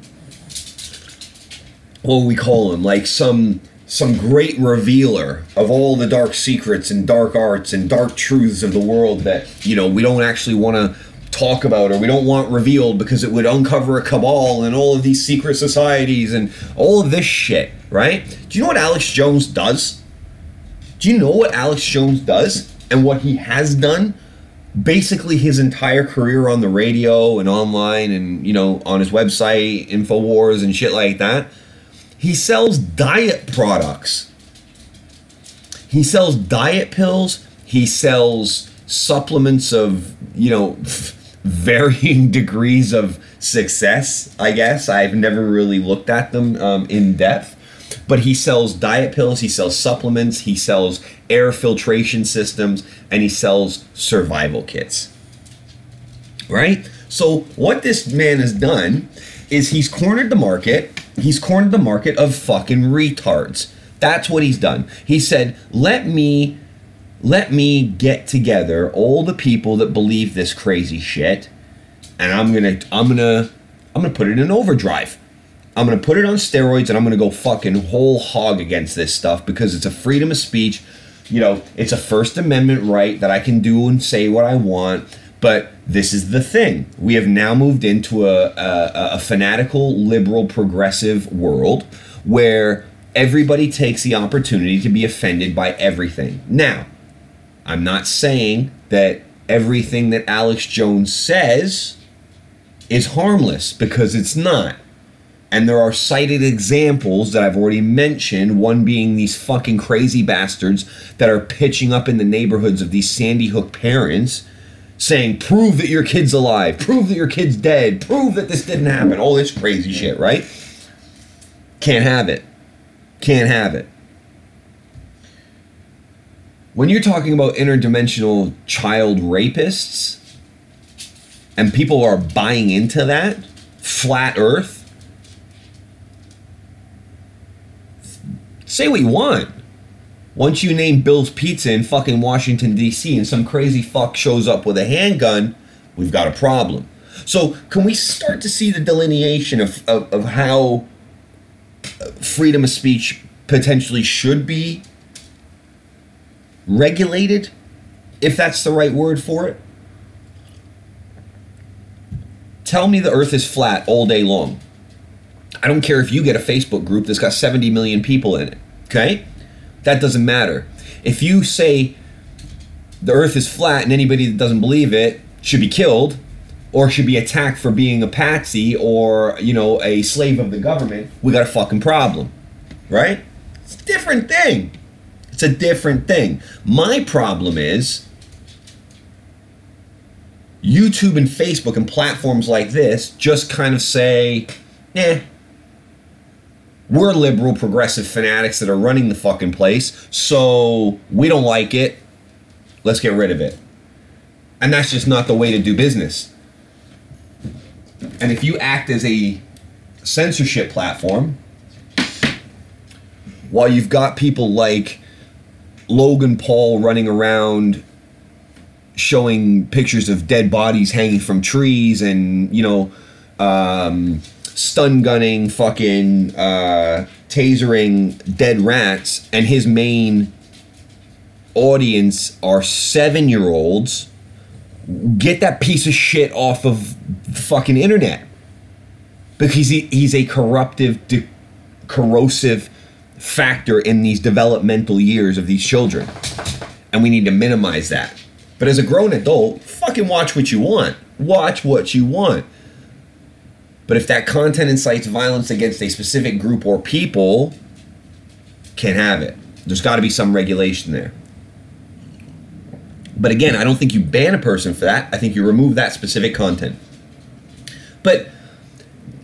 what we call him like some some great revealer of all the dark secrets and dark arts and dark truths of the world that you know we don't actually want to talk about or we don't want revealed because it would uncover a cabal and all of these secret societies and all of this shit right do you know what alex jones does do you know what alex jones does and what he has done basically his entire career on the radio and online and you know on his website infowars and shit like that he sells diet products. He sells diet pills. He sells supplements of, you know, varying degrees of success, I guess. I've never really looked at them um, in depth. But he sells diet pills, he sells supplements, he sells air filtration systems, and he sells survival kits. Right? So, what this man has done is he's cornered the market He's cornered the market of fucking retards. That's what he's done. He said, "Let me let me get together all the people that believe this crazy shit and I'm going to I'm going to I'm going to put it in overdrive. I'm going to put it on steroids and I'm going to go fucking whole hog against this stuff because it's a freedom of speech. You know, it's a first amendment right that I can do and say what I want but this is the thing. We have now moved into a, a, a fanatical, liberal, progressive world where everybody takes the opportunity to be offended by everything. Now, I'm not saying that everything that Alex Jones says is harmless because it's not. And there are cited examples that I've already mentioned, one being these fucking crazy bastards that are pitching up in the neighborhoods of these Sandy Hook parents saying, prove that your kid's alive, prove that your kid's dead, prove that this didn't happen, all this crazy shit, right? Can't have it. Can't have it. When you're talking about interdimensional child rapists, and people are buying into that, flat earth, say what you want. Once you name Bill's Pizza in fucking Washington, D.C., and some crazy fuck shows up with a handgun, we've got a problem. So, can we start to see the delineation of, of, of how uh, freedom of speech potentially should be regulated, if that's the right word for it? Tell me the earth is flat all day long. I don't care if you get a Facebook group that's got 70 million people in it, okay? That doesn't matter. If you say the earth is flat and anybody that doesn't believe it should be killed or should be attacked for being a patsy or, you know, a slave of the government, we got a fucking problem. Right? It's a different thing. It's a different thing. My problem is YouTube and Facebook and platforms like this just kind of say, eh, we're liberal progressive fanatics that are running the fucking place, so we don't like it. Let's get rid of it. And that's just not the way to do business. And if you act as a censorship platform, while you've got people like Logan Paul running around showing pictures of dead bodies hanging from trees and, you know, um, stun gunning, fucking uh, tasering dead rats, and his main audience are seven year olds. Get that piece of shit off of the fucking internet because he, he's a corruptive, de- corrosive factor in these developmental years of these children, and we need to minimize that. But as a grown adult, fucking watch what you want. Watch what you want. But if that content incites violence against a specific group or people, can't have it. There's got to be some regulation there. But again, I don't think you ban a person for that. I think you remove that specific content. But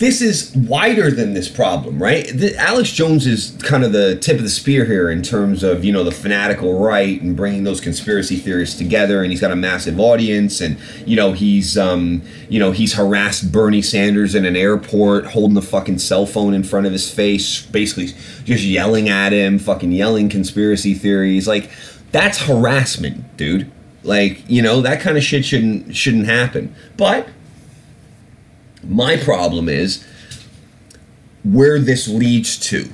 this is wider than this problem, right? The, Alex Jones is kind of the tip of the spear here in terms of you know the fanatical right and bringing those conspiracy theorists together, and he's got a massive audience, and you know he's um, you know he's harassed Bernie Sanders in an airport, holding the fucking cell phone in front of his face, basically just yelling at him, fucking yelling conspiracy theories, like that's harassment, dude. Like you know that kind of shit shouldn't shouldn't happen, but my problem is where this leads to.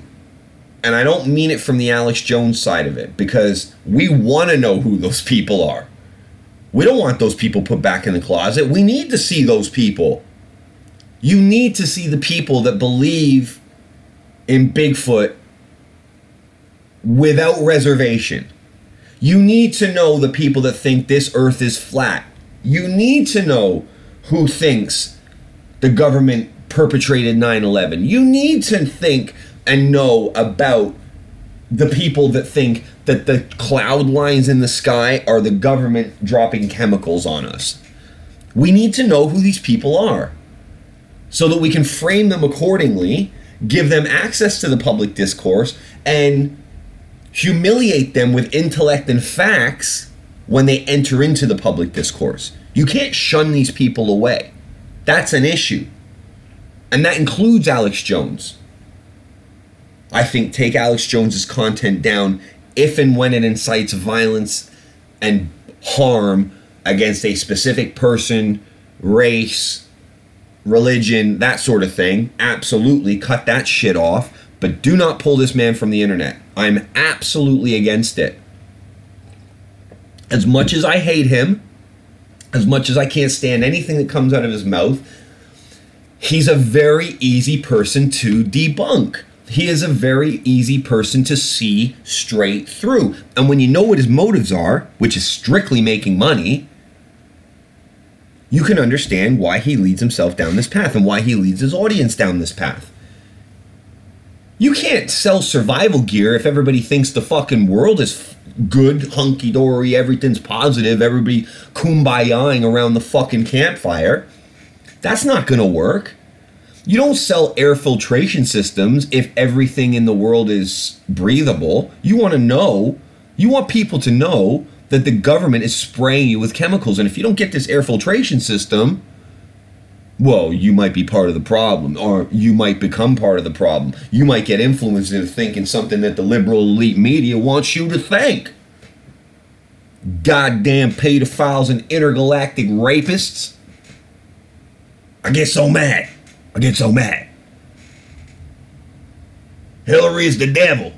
And I don't mean it from the Alex Jones side of it because we want to know who those people are. We don't want those people put back in the closet. We need to see those people. You need to see the people that believe in Bigfoot without reservation. You need to know the people that think this earth is flat. You need to know who thinks the government perpetrated 9 11. You need to think and know about the people that think that the cloud lines in the sky are the government dropping chemicals on us. We need to know who these people are so that we can frame them accordingly, give them access to the public discourse, and humiliate them with intellect and facts when they enter into the public discourse. You can't shun these people away. That's an issue. And that includes Alex Jones. I think take Alex Jones's content down if and when it incites violence and harm against a specific person, race, religion, that sort of thing. Absolutely cut that shit off, but do not pull this man from the internet. I'm absolutely against it. As much as I hate him, as much as I can't stand anything that comes out of his mouth, he's a very easy person to debunk. He is a very easy person to see straight through. And when you know what his motives are, which is strictly making money, you can understand why he leads himself down this path and why he leads his audience down this path. You can't sell survival gear if everybody thinks the fucking world is good, hunky dory, everything's positive, everybody kumbayaing around the fucking campfire. That's not gonna work. You don't sell air filtration systems if everything in the world is breathable. You wanna know, you want people to know that the government is spraying you with chemicals. And if you don't get this air filtration system, well, you might be part of the problem, or you might become part of the problem. You might get influenced into thinking something that the liberal elite media wants you to think. Goddamn pedophiles and intergalactic rapists. I get so mad. I get so mad. Hillary is the devil.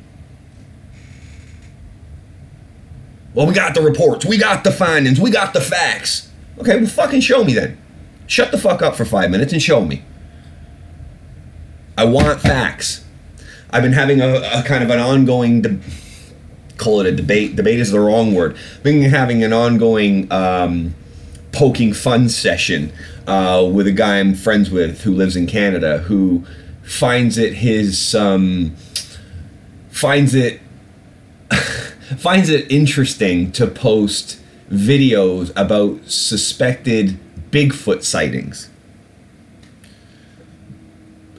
Well, we got the reports, we got the findings, we got the facts. Okay, well, fucking show me then. Shut the fuck up for five minutes and show me. I want facts. I've been having a, a kind of an ongoing, de- call it a debate. Debate is the wrong word. Been having an ongoing um, poking fun session uh, with a guy I'm friends with who lives in Canada who finds it his um, finds it finds it interesting to post videos about suspected Bigfoot sightings.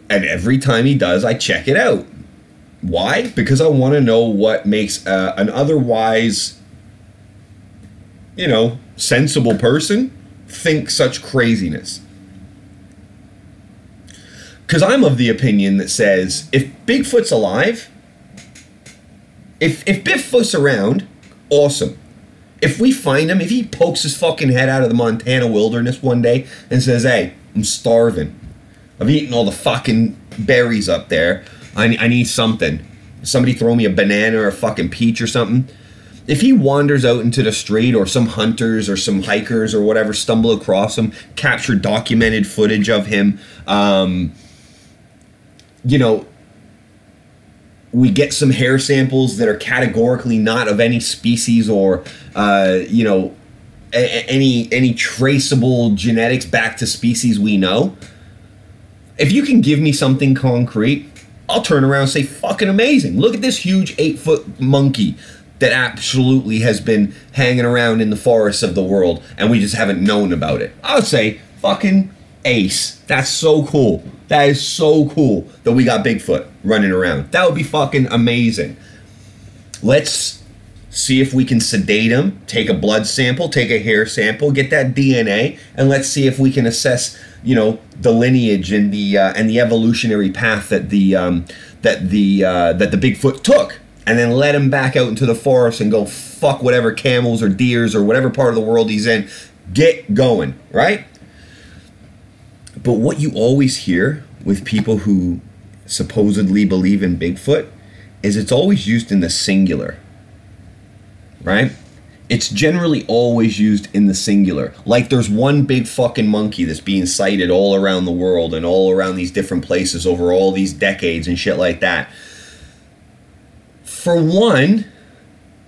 And every time he does, I check it out. Why? Because I want to know what makes uh, an otherwise, you know, sensible person think such craziness. Because I'm of the opinion that says if Bigfoot's alive, if if Bigfoot's around, awesome. If we find him, if he pokes his fucking head out of the Montana wilderness one day and says, "Hey, I'm starving. I've eaten all the fucking berries up there. I, I need something. Somebody throw me a banana or a fucking peach or something." If he wanders out into the street, or some hunters or some hikers or whatever stumble across him, capture documented footage of him, um, you know, we get some hair samples that are categorically not of any species or uh, you know a- any any traceable genetics back to species we know if you can give me something concrete i'll turn around and say fucking amazing look at this huge eight foot monkey that absolutely has been hanging around in the forests of the world and we just haven't known about it. I would say fucking ace. That's so cool. That is so cool that we got Bigfoot running around. That would be fucking amazing. Let's see if we can sedate him, take a blood sample, take a hair sample, get that DNA, and let's see if we can assess, you know, the lineage and the uh, and the evolutionary path that the um, that the uh, that the Bigfoot took, and then let him back out into the forest and go fuck whatever camels or deers or whatever part of the world he's in. Get going, right? But what you always hear with people who supposedly believe in Bigfoot is it's always used in the singular. Right? It's generally always used in the singular. Like there's one big fucking monkey that's being sighted all around the world and all around these different places over all these decades and shit like that. For one,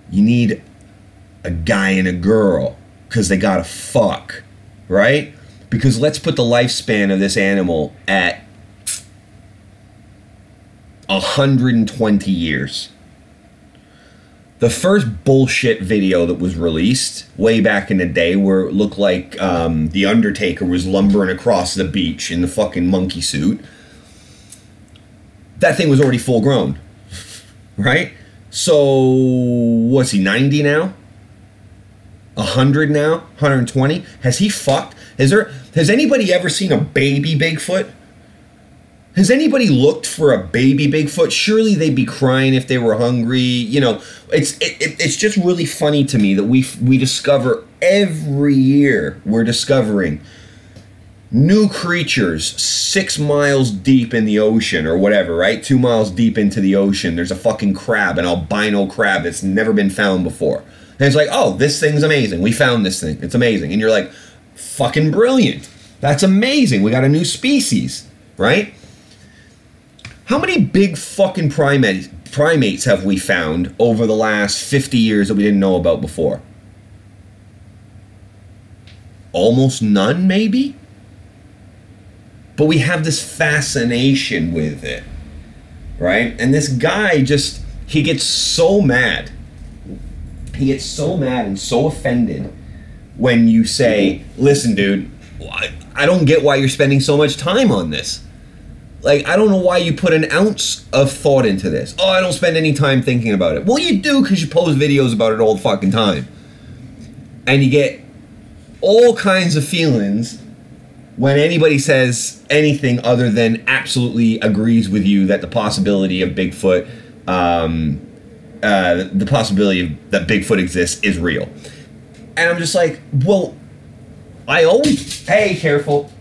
you need a guy and a girl because they gotta fuck, right? Because let's put the lifespan of this animal at 120 years. The first bullshit video that was released way back in the day, where it looked like um, the Undertaker was lumbering across the beach in the fucking monkey suit, that thing was already full grown, right? So, what's he, 90 now? 100 now? 120? Has he fucked? Has there has anybody ever seen a baby Bigfoot? Has anybody looked for a baby Bigfoot? Surely they'd be crying if they were hungry. You know, it's it, it, it's just really funny to me that we we discover every year we're discovering new creatures six miles deep in the ocean or whatever, right? Two miles deep into the ocean, there's a fucking crab, an albino crab that's never been found before. And it's like, oh, this thing's amazing. We found this thing. It's amazing. And you're like, fucking brilliant. That's amazing. We got a new species, right? How many big fucking primates primates have we found over the last 50 years that we didn't know about before? Almost none, maybe? But we have this fascination with it, right? And this guy just, he gets so mad. He gets so mad and so offended when you say, listen, dude, I don't get why you're spending so much time on this. Like, I don't know why you put an ounce of thought into this. Oh, I don't spend any time thinking about it. Well, you do because you post videos about it all the fucking time. And you get all kinds of feelings when anybody says anything other than absolutely agrees with you that the possibility of Bigfoot, um, uh, the possibility that Bigfoot exists is real. And I'm just like, well, I always, hey, careful.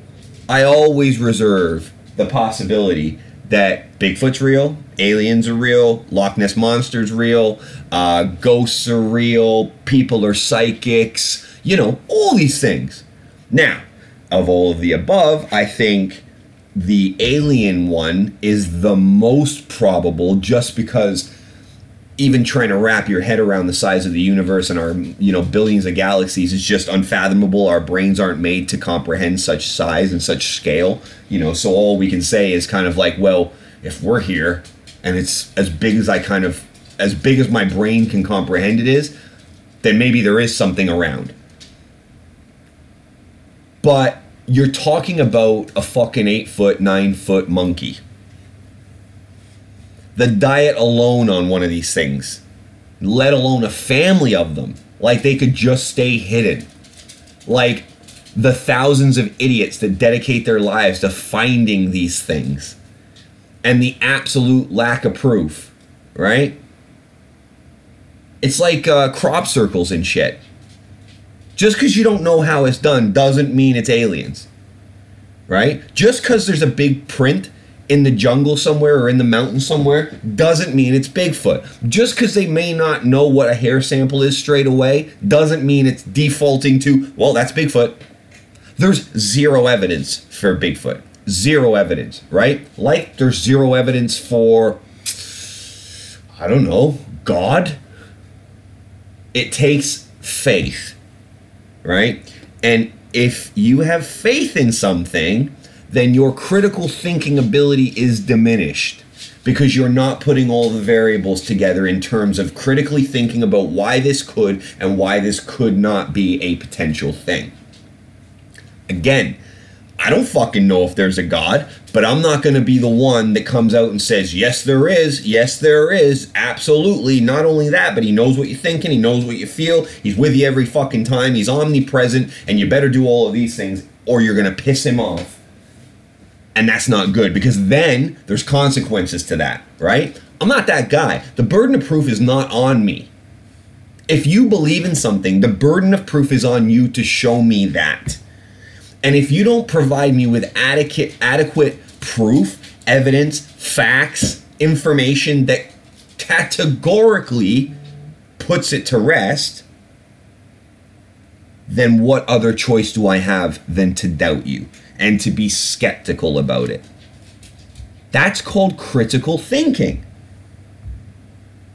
I always reserve the possibility that Bigfoot's real, aliens are real, Loch Ness monster's real, uh, ghosts are real, people are psychics, you know, all these things. Now, of all of the above, I think the alien one is the most probable just because even trying to wrap your head around the size of the universe and our you know billions of galaxies is just unfathomable. Our brains aren't made to comprehend such size and such scale you know so all we can say is kind of like well if we're here and it's as big as i kind of as big as my brain can comprehend it is then maybe there is something around. But you're talking about a fucking eight foot nine foot monkey the diet alone on one of these things, let alone a family of them. Like they could just stay hidden. Like the thousands of idiots that dedicate their lives to finding these things and the absolute lack of proof, right? It's like uh, crop circles and shit. Just because you don't know how it's done doesn't mean it's aliens, right? Just because there's a big print in the jungle somewhere or in the mountain somewhere doesn't mean it's Bigfoot. Just because they may not know what a hair sample is straight away doesn't mean it's defaulting to, well, that's Bigfoot. There's zero evidence for Bigfoot. Zero evidence, right? Like there's zero evidence for, I don't know, God. It takes faith, right? And if you have faith in something, then your critical thinking ability is diminished because you're not putting all the variables together in terms of critically thinking about why this could and why this could not be a potential thing. Again, I don't fucking know if there's a God, but I'm not going to be the one that comes out and says, yes, there is. Yes, there is. Absolutely. Not only that, but he knows what you're thinking. He knows what you feel. He's with you every fucking time. He's omnipresent. And you better do all of these things or you're going to piss him off. And that's not good because then there's consequences to that, right? I'm not that guy. The burden of proof is not on me. If you believe in something, the burden of proof is on you to show me that. And if you don't provide me with adequate adequate proof, evidence, facts, information that categorically puts it to rest, then what other choice do I have than to doubt you and to be skeptical about it? That's called critical thinking.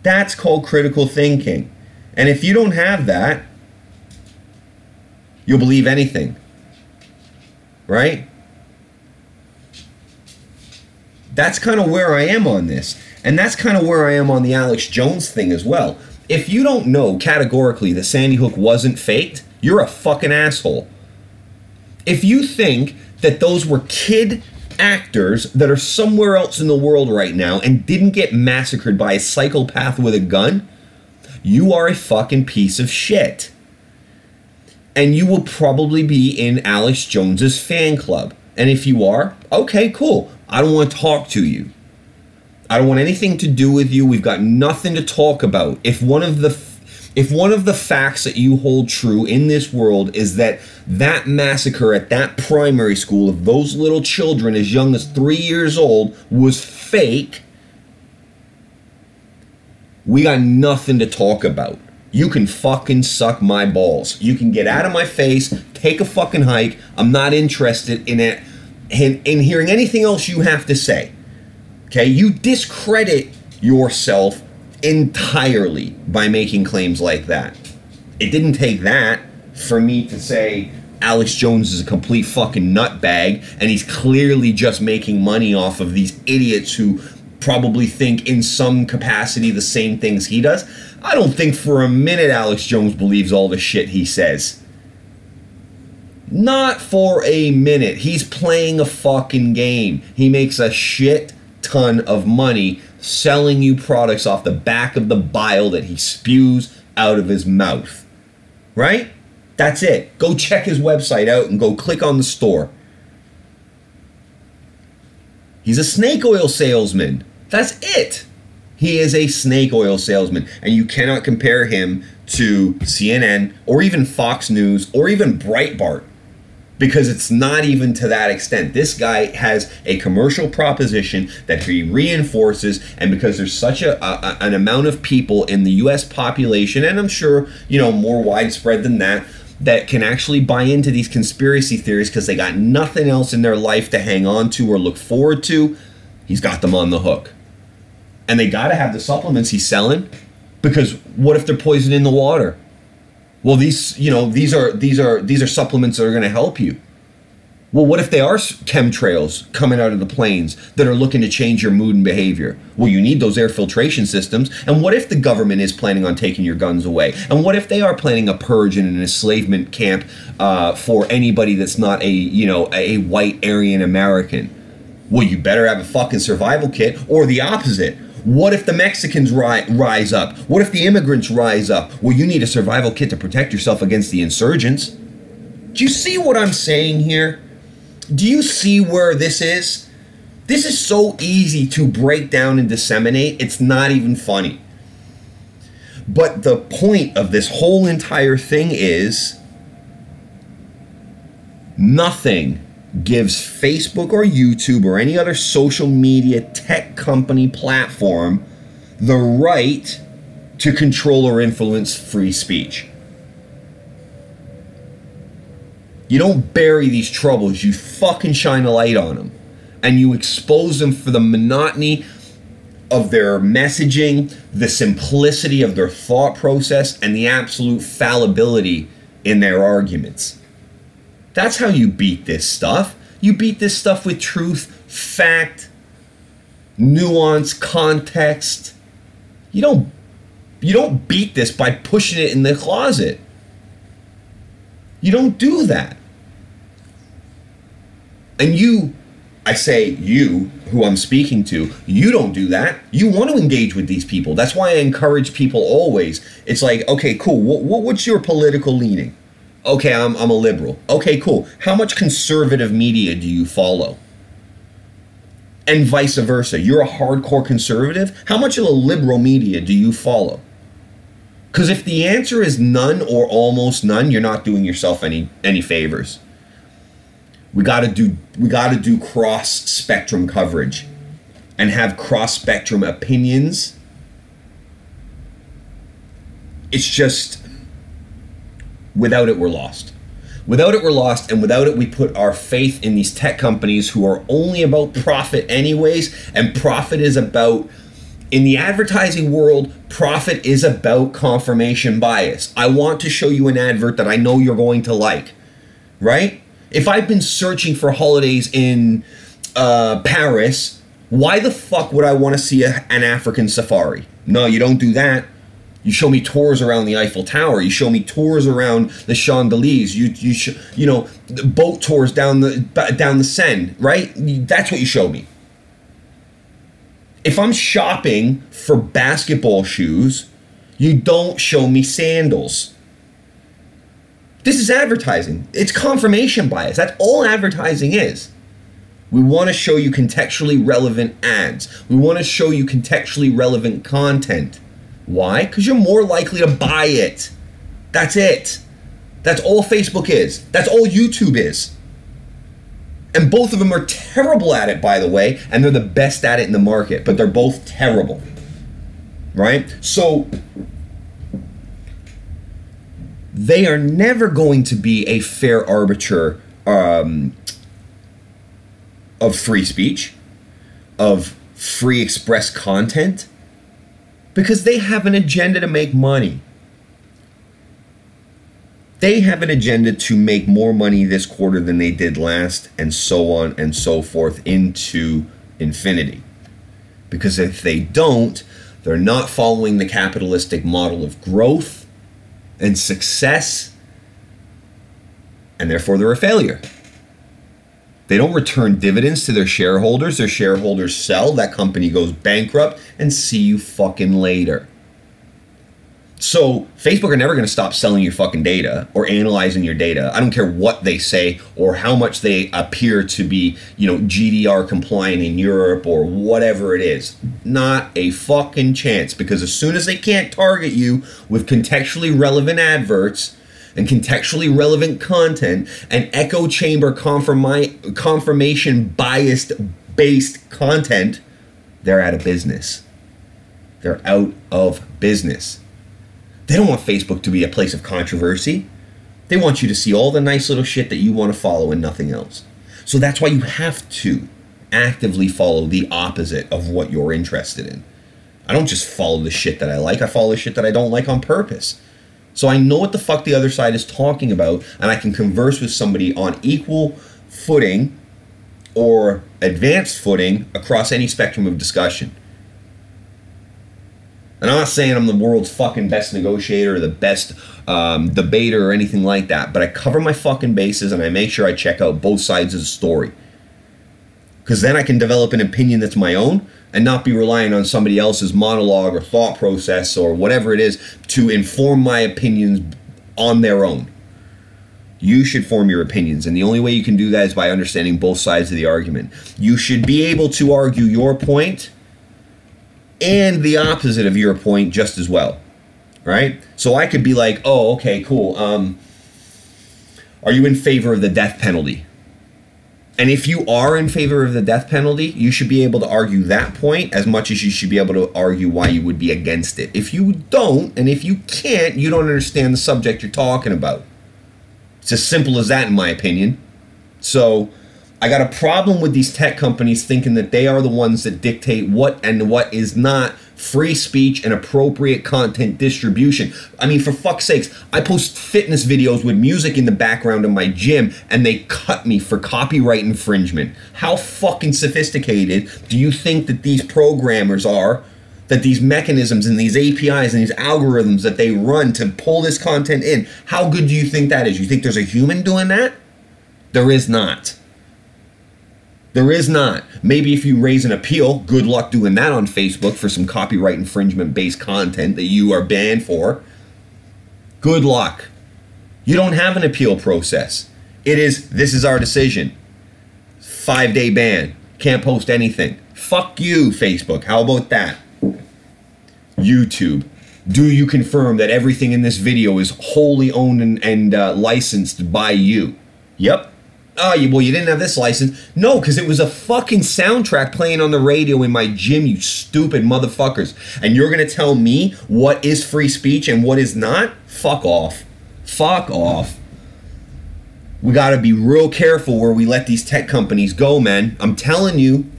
That's called critical thinking. And if you don't have that, you'll believe anything right? That's kind of where I am on this. And that's kind of where I am on the Alex Jones thing as well. If you don't know categorically that Sandy Hook wasn't faked, you're a fucking asshole. If you think that those were kid actors that are somewhere else in the world right now and didn't get massacred by a psychopath with a gun, you are a fucking piece of shit and you will probably be in Alex Jones's fan club. And if you are, okay, cool. I don't want to talk to you. I don't want anything to do with you. We've got nothing to talk about. If one of the if one of the facts that you hold true in this world is that that massacre at that primary school of those little children as young as 3 years old was fake, we got nothing to talk about you can fucking suck my balls. You can get out of my face, take a fucking hike. I'm not interested in it in, in hearing anything else you have to say. Okay? You discredit yourself entirely by making claims like that. It didn't take that for me to say Alex Jones is a complete fucking nutbag and he's clearly just making money off of these idiots who probably think in some capacity the same things he does. I don't think for a minute Alex Jones believes all the shit he says. Not for a minute. He's playing a fucking game. He makes a shit ton of money selling you products off the back of the bile that he spews out of his mouth. Right? That's it. Go check his website out and go click on the store. He's a snake oil salesman. That's it. He is a snake oil salesman, and you cannot compare him to CNN or even Fox News or even Breitbart because it's not even to that extent. This guy has a commercial proposition that he reinforces, and because there's such a, a, an amount of people in the U.S. population, and I'm sure you know more widespread than that, that can actually buy into these conspiracy theories because they got nothing else in their life to hang on to or look forward to. He's got them on the hook and they got to have the supplements he's selling because what if they're poisoning the water? Well, these you know these are these are these are supplements that are going to help you. Well, what if they are chemtrails coming out of the planes that are looking to change your mood and behavior? Well, you need those air filtration systems. And what if the government is planning on taking your guns away? And what if they are planning a purge and an enslavement camp uh, for anybody that's not a you know a white Aryan American? Well, you better have a fucking survival kit, or the opposite. What if the Mexicans ri- rise up? What if the immigrants rise up? Well, you need a survival kit to protect yourself against the insurgents. Do you see what I'm saying here? Do you see where this is? This is so easy to break down and disseminate, it's not even funny. But the point of this whole entire thing is nothing gives Facebook or YouTube or any other social media tech company platform the right to control or influence free speech. You don't bury these troubles, you fucking shine a light on them. And you expose them for the monotony of their messaging, the simplicity of their thought process, and the absolute fallibility in their arguments. That's how you beat this stuff. You beat this stuff with truth, fact, nuance, context. You don't you don't beat this by pushing it in the closet. You don't do that. And you, I say you, who I'm speaking to, you don't do that. You want to engage with these people. That's why I encourage people always. It's like, okay, cool. What, what, what's your political leaning? Okay, I'm, I'm a liberal. Okay, cool. How much conservative media do you follow? And vice versa. You're a hardcore conservative. How much of the liberal media do you follow? Because if the answer is none or almost none, you're not doing yourself any any favors. We got to do we got to do cross spectrum coverage and have cross spectrum opinions. It's just without it we're lost. Without it we're lost and without it we put our faith in these tech companies who are only about profit anyways and profit is about in the advertising world, profit is about confirmation bias. I want to show you an advert that I know you're going to like, right? If I've been searching for holidays in uh, Paris, why the fuck would I want to see a, an African safari? No, you don't do that. You show me tours around the Eiffel Tower. You show me tours around the Champs-Élysées. You you sh- you know boat tours down the down the Seine, right? That's what you show me if I'm shopping for basketball shoes, you don't show me sandals. This is advertising. It's confirmation bias. That's all advertising is. We want to show you contextually relevant ads. We want to show you contextually relevant content. Why? Because you're more likely to buy it. That's it. That's all Facebook is. That's all YouTube is. And both of them are terrible at it, by the way, and they're the best at it in the market, but they're both terrible. Right? So they are never going to be a fair arbiter um, of free speech, of free express content, because they have an agenda to make money. They have an agenda to make more money this quarter than they did last, and so on and so forth into infinity. Because if they don't, they're not following the capitalistic model of growth and success, and therefore they're a failure. They don't return dividends to their shareholders. Their shareholders sell, that company goes bankrupt, and see you fucking later. So Facebook are never going to stop selling your fucking data or analyzing your data. I don't care what they say or how much they appear to be, you know, GDR compliant in Europe or whatever it is. Not a fucking chance because as soon as they can't target you with contextually relevant adverts and contextually relevant content and echo chamber confirmi- confirmation biased based content, they're out of business. They're out of business. They don't want Facebook to be a place of controversy. They want you to see all the nice little shit that you want to follow and nothing else. So that's why you have to actively follow the opposite of what you're interested in. I don't just follow the shit that I like, I follow the shit that I don't like on purpose. So I know what the fuck the other side is talking about, and I can converse with somebody on equal footing or advanced footing across any spectrum of discussion. And I'm not saying I'm the world's fucking best negotiator or the best um, debater or anything like that, but I cover my fucking bases and I make sure I check out both sides of the story. Because then I can develop an opinion that's my own and not be relying on somebody else's monologue or thought process or whatever it is to inform my opinions on their own. You should form your opinions, and the only way you can do that is by understanding both sides of the argument. You should be able to argue your point and the opposite of your point just as well. Right? So I could be like, oh, okay, cool. Um, are you in favor of the death penalty? And if you are in favor of the death penalty, you should be able to argue that point as much as you should be able to argue why you would be against it. If you don't, and if you can't, you don't understand the subject you're talking about. It's as simple as that, in my opinion. So I got a problem with these tech companies thinking that they are the ones that dictate what and what is not free speech and appropriate content distribution. I mean, for fuck's sakes, I post fitness videos with music in the background of my gym and they cut me for copyright infringement. How fucking sophisticated do you think that these programmers are? That these mechanisms and these APIs and these algorithms that they run to pull this content in, how good do you think that is? You think there's a human doing that? There is not. There is not. Maybe if you raise an appeal, good luck doing that on Facebook for some copyright infringement based content that you are banned for. Good luck. You don't have an appeal process. It is, this is our decision. Five day ban. Can't post anything. Fuck you, Facebook. How about that? YouTube. Do you confirm that everything in this video is wholly owned and, and uh, licensed by you? Yep oh, you, well, you didn't have this license. No, because it was a fucking soundtrack playing on the radio in my gym, you stupid motherfuckers. And you're going to tell me what is free speech and what is not? Fuck off. Fuck off. We got to be real careful where we let these tech companies go, man. I'm telling you.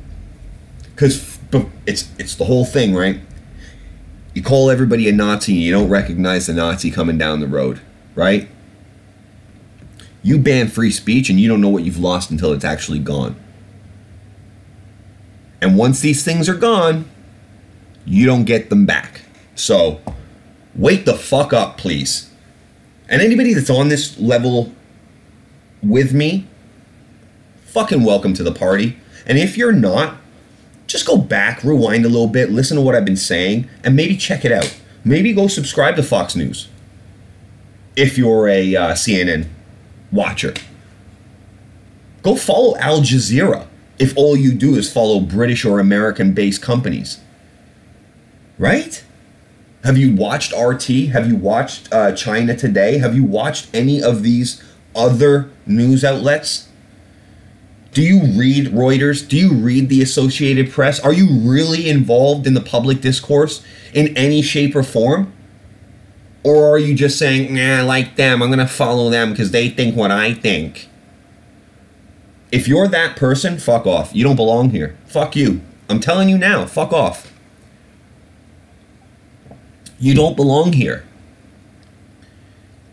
Because it's, it's the whole thing, right? You call everybody a Nazi and you don't recognize the Nazi coming down the road, right? You ban free speech and you don't know what you've lost until it's actually gone. And once these things are gone, you don't get them back. So, wake the fuck up, please. And anybody that's on this level with me, fucking welcome to the party. And if you're not, just go back, rewind a little bit, listen to what I've been saying, and maybe check it out. Maybe go subscribe to Fox News if you're a uh, CNN watcher. Go follow Al Jazeera if all you do is follow British or American based companies. Right? Have you watched RT? Have you watched uh, China Today? Have you watched any of these other news outlets? Do you read Reuters? Do you read the Associated Press? Are you really involved in the public discourse in any shape or form? Or are you just saying, nah, I like them, I'm going to follow them because they think what I think? If you're that person, fuck off. You don't belong here. Fuck you. I'm telling you now, fuck off. You don't belong here.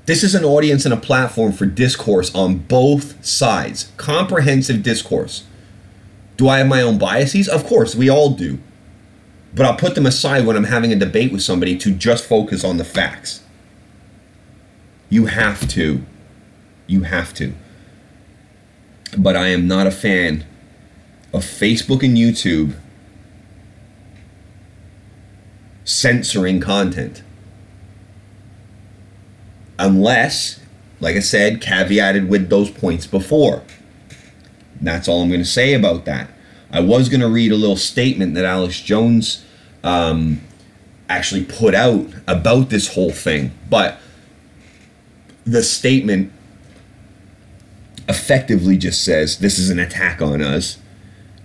This is an audience and a platform for discourse on both sides. Comprehensive discourse. Do I have my own biases? Of course, we all do but I'll put them aside when I'm having a debate with somebody to just focus on the facts. You have to. You have to. But I am not a fan of Facebook and YouTube censoring content. Unless, like I said, caveated with those points before. That's all I'm going to say about that. I was going to read a little statement that Alex Jones um, actually put out about this whole thing. But the statement effectively just says this is an attack on us.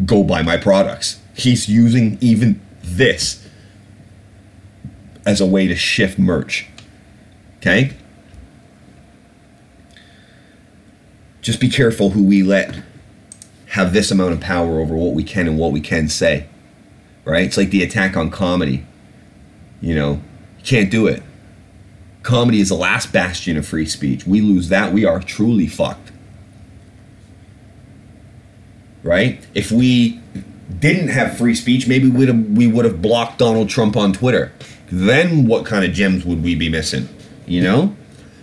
Go buy my products. He's using even this as a way to shift merch. Okay? Just be careful who we let have this amount of power over what we can and what we can say right? It's like the attack on comedy. You know, you can't do it. Comedy is the last bastion of free speech. We lose that, we are truly fucked. Right? If we didn't have free speech, maybe we'd have, we would have blocked Donald Trump on Twitter. Then what kind of gems would we be missing? You know?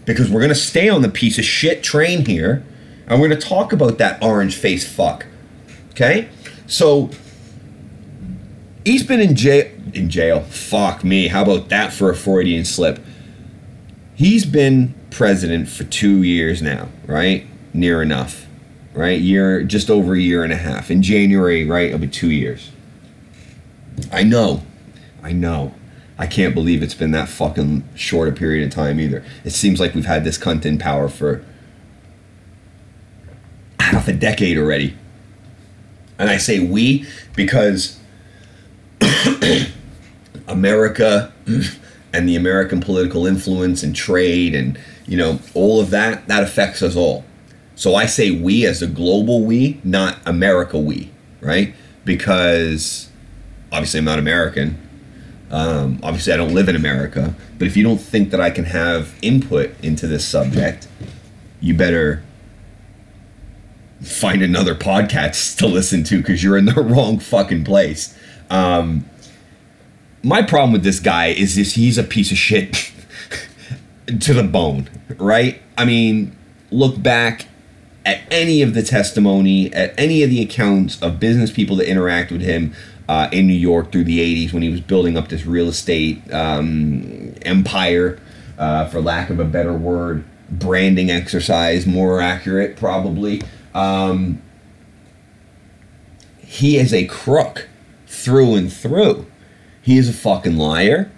Because we're going to stay on the piece of shit train here and we're going to talk about that orange face fuck. Okay? So he's been in jail. In jail. Fuck me. How about that for a Freudian slip? He's been president for two years now, right? Near enough, right? Year, just over a year and a half. In January, right? It'll be two years. I know. I know. I can't believe it's been that fucking short a period of time either. It seems like we've had this cunt in power for half a decade already. And I say we because America and the American political influence and trade and you know all of that that affects us all. So I say we as a global we, not America we, right? Because obviously I'm not American. Um, obviously, I don't live in America, but if you don't think that I can have input into this subject, you better find another podcast to listen to because you're in the wrong fucking place. Um, my problem with this guy is this he's a piece of shit to the bone, right? I mean, look back at any of the testimony, at any of the accounts of business people that interact with him uh, in New York through the 80s when he was building up this real estate um, empire, uh, for lack of a better word, branding exercise, more accurate, probably. Um, he is a crook through and through. He is a fucking liar.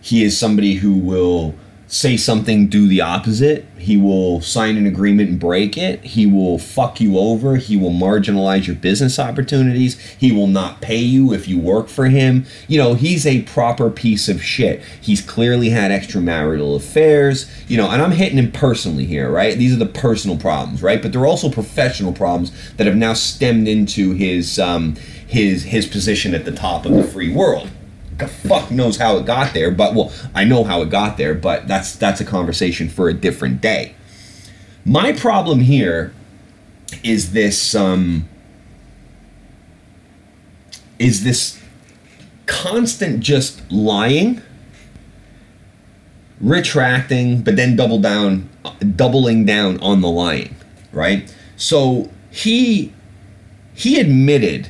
He is somebody who will say something, do the opposite. He will sign an agreement and break it. He will fuck you over. He will marginalize your business opportunities. He will not pay you if you work for him. You know, he's a proper piece of shit. He's clearly had extramarital affairs, you know, and I'm hitting him personally here, right? These are the personal problems, right? But they're also professional problems that have now stemmed into his um his his position at the top of the free world the fuck knows how it got there, but well, I know how it got there, but that's that's a conversation for a different day. My problem here is this um is this constant just lying, retracting, but then double down doubling down on the lying, right? So he he admitted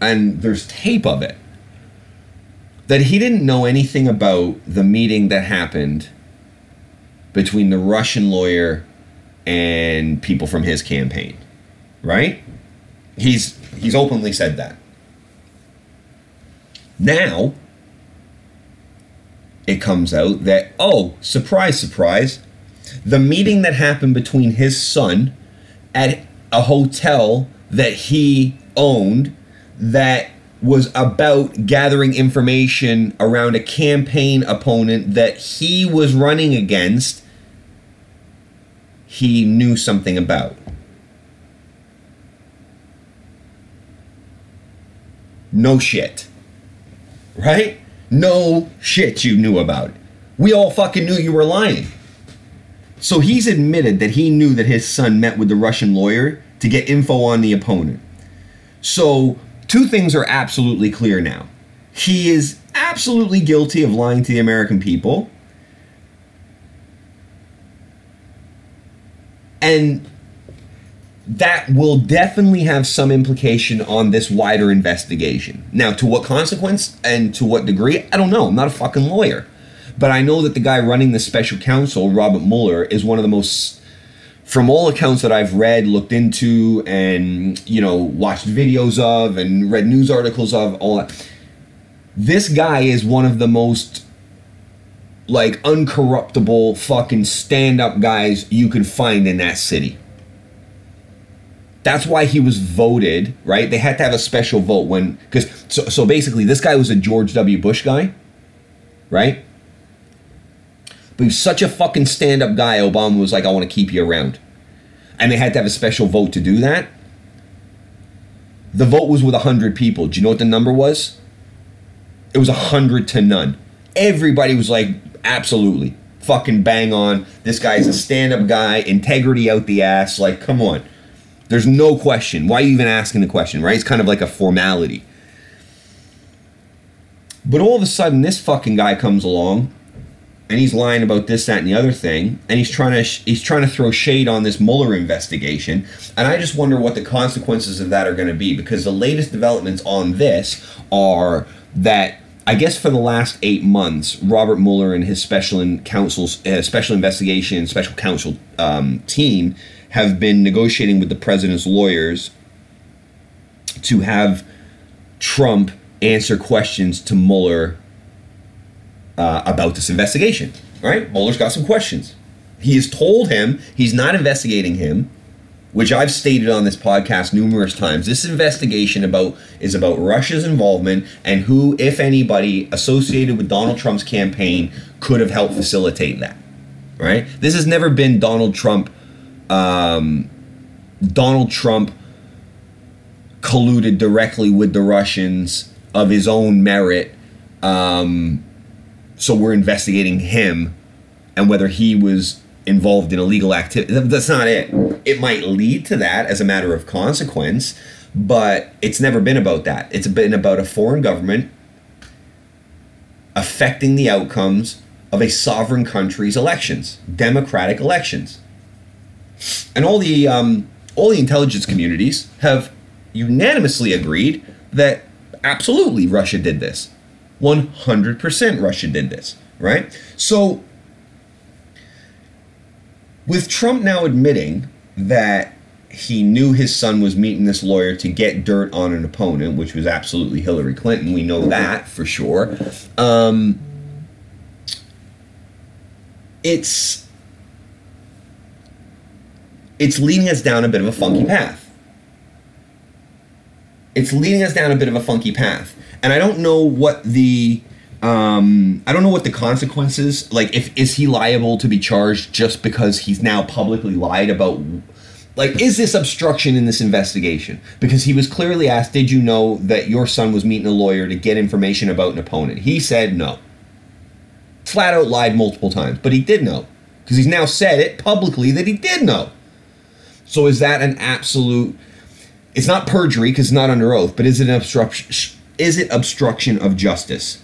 and there's tape of it that he didn't know anything about the meeting that happened between the Russian lawyer and people from his campaign. Right? He's he's openly said that. Now it comes out that oh, surprise surprise, the meeting that happened between his son at a hotel that he owned that was about gathering information around a campaign opponent that he was running against, he knew something about. No shit. Right? No shit you knew about. We all fucking knew you were lying. So he's admitted that he knew that his son met with the Russian lawyer to get info on the opponent. So two things are absolutely clear now. He is absolutely guilty of lying to the American people. And that will definitely have some implication on this wider investigation. Now, to what consequence and to what degree, I don't know. I'm not a fucking lawyer. But I know that the guy running the special counsel, Robert Mueller, is one of the most from all accounts that I've read, looked into, and you know, watched videos of, and read news articles of, all that, this guy is one of the most like uncorruptible fucking stand-up guys you could find in that city. That's why he was voted, right? They had to have a special vote when because so so basically this guy was a George W. Bush guy, right? But he's such a fucking stand up guy, Obama was like, I want to keep you around. And they had to have a special vote to do that. The vote was with 100 people. Do you know what the number was? It was 100 to none. Everybody was like, absolutely. Fucking bang on. This guy's a stand up guy, integrity out the ass. Like, come on. There's no question. Why are you even asking the question, right? It's kind of like a formality. But all of a sudden, this fucking guy comes along and he's lying about this, that, and the other thing, and he's trying to he's trying to throw shade on this Mueller investigation, and I just wonder what the consequences of that are going to be because the latest developments on this are that I guess for the last eight months, Robert Mueller and his special in counsel's uh, special investigation special counsel um, team have been negotiating with the president's lawyers to have Trump answer questions to Mueller uh, about this investigation. Right? Mueller's got some questions. He has told him he's not investigating him, which I've stated on this podcast numerous times. This investigation about is about Russia's involvement and who, if anybody, associated with Donald Trump's campaign could have helped facilitate that. Right? This has never been Donald Trump. Um, Donald Trump colluded directly with the Russians of his own merit Um, so we're investigating him and whether he was involved in illegal activity. That's not it. It might lead to that as a matter of consequence, but it's never been about that. It's been about a foreign government affecting the outcomes of a sovereign country's elections, democratic elections. And all the um, all the intelligence communities have unanimously agreed that absolutely Russia did this. 100% Russia did this, right? So with Trump now admitting that he knew his son was meeting this lawyer to get dirt on an opponent, which was absolutely Hillary Clinton. We know that for sure. Um, it's it's leading us down a bit of a funky path. It's leading us down a bit of a funky path, and I don't know what the um, I don't know what the consequences like. If is he liable to be charged just because he's now publicly lied about? Like, is this obstruction in this investigation? Because he was clearly asked, "Did you know that your son was meeting a lawyer to get information about an opponent?" He said no. Flat out lied multiple times, but he did know because he's now said it publicly that he did know. So is that an absolute? It's not perjury because it's not under oath, but is it an obstruction? Is it obstruction of justice?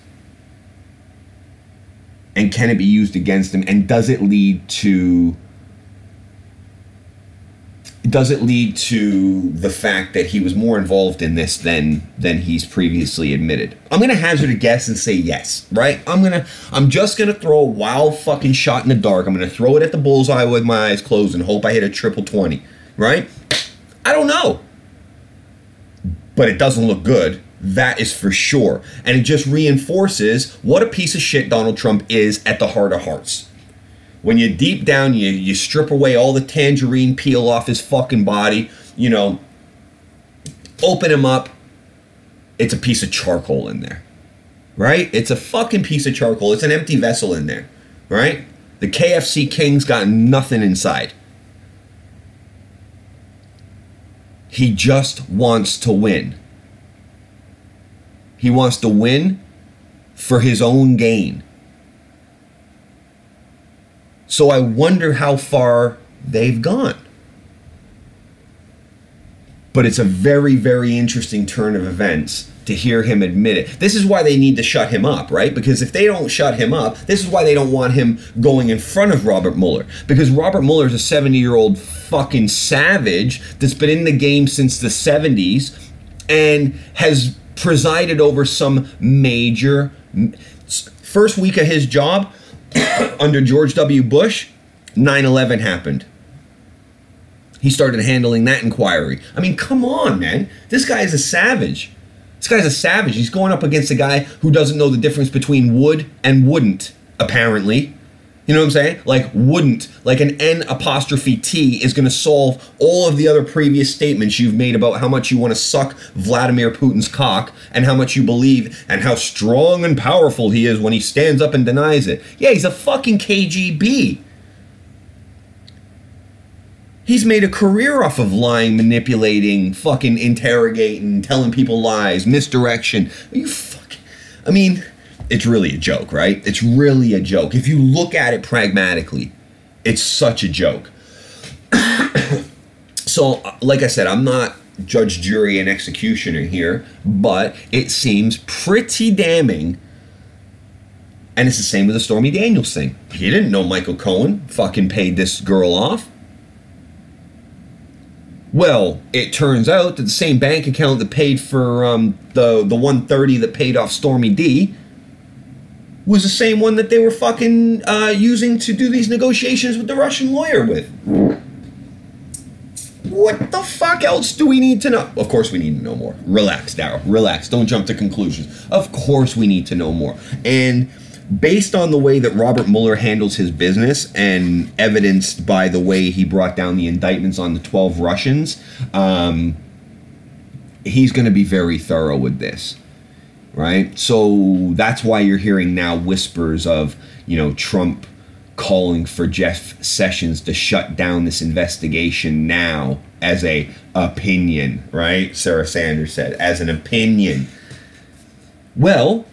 and can it be used against him and does it lead to does it lead to the fact that he was more involved in this than than he's previously admitted? I'm gonna hazard a guess and say yes right? I'm gonna i'm just gonna throw a wild fucking shot in the dark. I'm gonna throw it at the bullseye with my eyes closed and hope i hit a triple 20 right? I don't know. But it doesn't look good that is for sure. And it just reinforces what a piece of shit Donald Trump is at the heart of hearts. When you deep down, you, you strip away all the tangerine peel off his fucking body, you know, open him up, it's a piece of charcoal in there. Right? It's a fucking piece of charcoal. It's an empty vessel in there. Right? The KFC King's got nothing inside. He just wants to win. He wants to win for his own gain. So I wonder how far they've gone. But it's a very, very interesting turn of events to hear him admit it. This is why they need to shut him up, right? Because if they don't shut him up, this is why they don't want him going in front of Robert Mueller. Because Robert Mueller is a 70 year old fucking savage that's been in the game since the 70s and has presided over some major first week of his job under George W. Bush, 9/11 happened. He started handling that inquiry. I mean, come on, man. This guy is a savage. This guy's a savage. He's going up against a guy who doesn't know the difference between would and wouldn't, apparently. You know what I'm saying? Like wouldn't, like an N apostrophe T is going to solve all of the other previous statements you've made about how much you want to suck Vladimir Putin's cock and how much you believe and how strong and powerful he is when he stands up and denies it. Yeah, he's a fucking KGB. He's made a career off of lying, manipulating, fucking interrogating, telling people lies, misdirection. Are you fucking. I mean it's really a joke, right? It's really a joke. If you look at it pragmatically, it's such a joke. so, like I said, I'm not judge, jury, and executioner here, but it seems pretty damning. And it's the same with the Stormy Daniels thing. He didn't know Michael Cohen fucking paid this girl off. Well, it turns out that the same bank account that paid for um, the the 130 that paid off Stormy D was the same one that they were fucking uh, using to do these negotiations with the Russian lawyer with. What the fuck else do we need to know? Of course, we need to know more. Relax, Daryl. Relax. Don't jump to conclusions. Of course, we need to know more. And based on the way that Robert Mueller handles his business and evidenced by the way he brought down the indictments on the 12 Russians, um, he's going to be very thorough with this right? So that's why you're hearing now whispers of, you know, Trump calling for Jeff Sessions to shut down this investigation now as a opinion, right? Sarah Sanders said as an opinion. Well,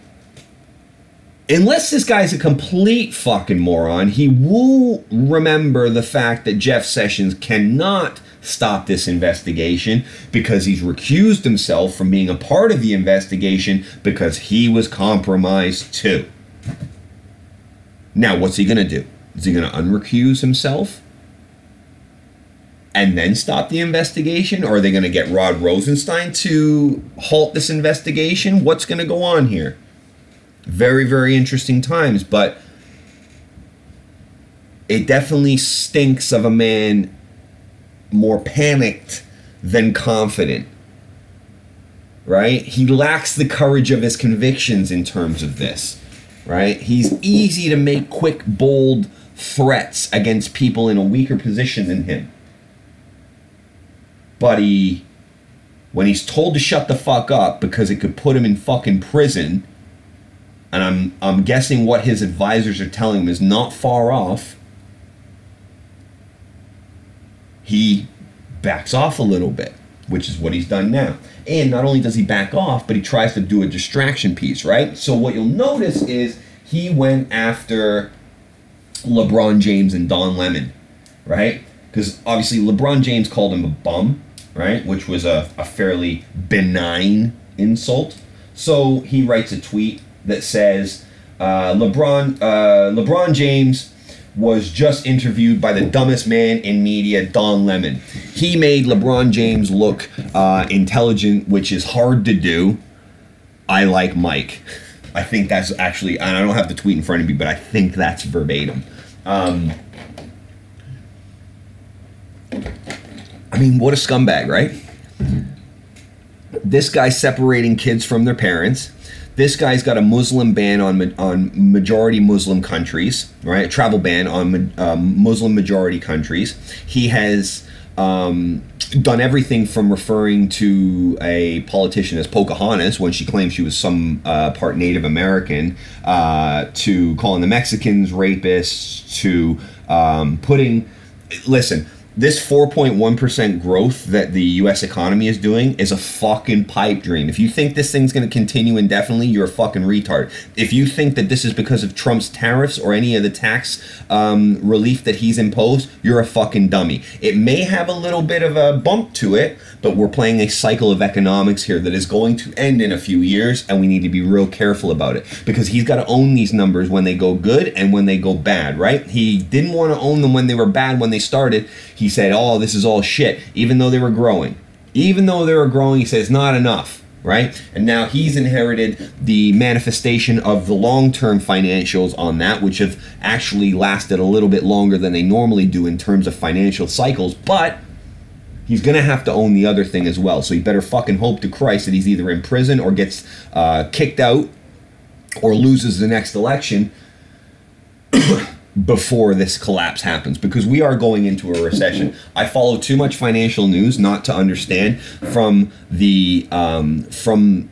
unless this guy's a complete fucking moron, he will remember the fact that Jeff Sessions cannot stop this investigation because he's recused himself from being a part of the investigation because he was compromised too. Now, what's he going to do? Is he going to unrecuse himself? And then stop the investigation? Or are they going to get Rod Rosenstein to halt this investigation? What's going to go on here? Very, very interesting times, but it definitely stinks of a man more panicked than confident. Right? He lacks the courage of his convictions in terms of this. Right? He's easy to make quick, bold threats against people in a weaker position than him. But he, when he's told to shut the fuck up because it could put him in fucking prison, and I'm I'm guessing what his advisors are telling him is not far off. He backs off a little bit, which is what he's done now. And not only does he back off, but he tries to do a distraction piece, right? So what you'll notice is he went after LeBron James and Don Lemon, right? Because obviously LeBron James called him a bum, right? Which was a, a fairly benign insult. So he writes a tweet that says uh, LeBron uh, LeBron James was just interviewed by the dumbest man in media, Don Lemon. He made LeBron James look uh, intelligent, which is hard to do. I like Mike. I think that's actually, I don't have the tweet in front of me, but I think that's verbatim. Um, I mean, what a scumbag, right? This guy separating kids from their parents this guy's got a Muslim ban on on majority Muslim countries, right? A travel ban on um, Muslim majority countries. He has um, done everything from referring to a politician as Pocahontas when she claimed she was some uh, part Native American, uh, to calling the Mexicans rapists, to um, putting. Listen, this 4.1% growth that the US economy is doing is a fucking pipe dream. If you think this thing's going to continue indefinitely, you're a fucking retard. If you think that this is because of Trump's tariffs or any of the tax um, relief that he's imposed, you're a fucking dummy. It may have a little bit of a bump to it, but we're playing a cycle of economics here that is going to end in a few years, and we need to be real careful about it because he's got to own these numbers when they go good and when they go bad, right? He didn't want to own them when they were bad when they started. He said, Oh, this is all shit, even though they were growing. Even though they were growing, he says, not enough right? And now he's inherited the manifestation of the long term financials on that, which have actually lasted a little bit longer than they normally do in terms of financial cycles. But he's going to have to own the other thing as well. So he better fucking hope to Christ that he's either in prison or gets uh, kicked out or loses the next election before this collapse happens because we are going into a recession. I follow too much financial news not to understand from the um, from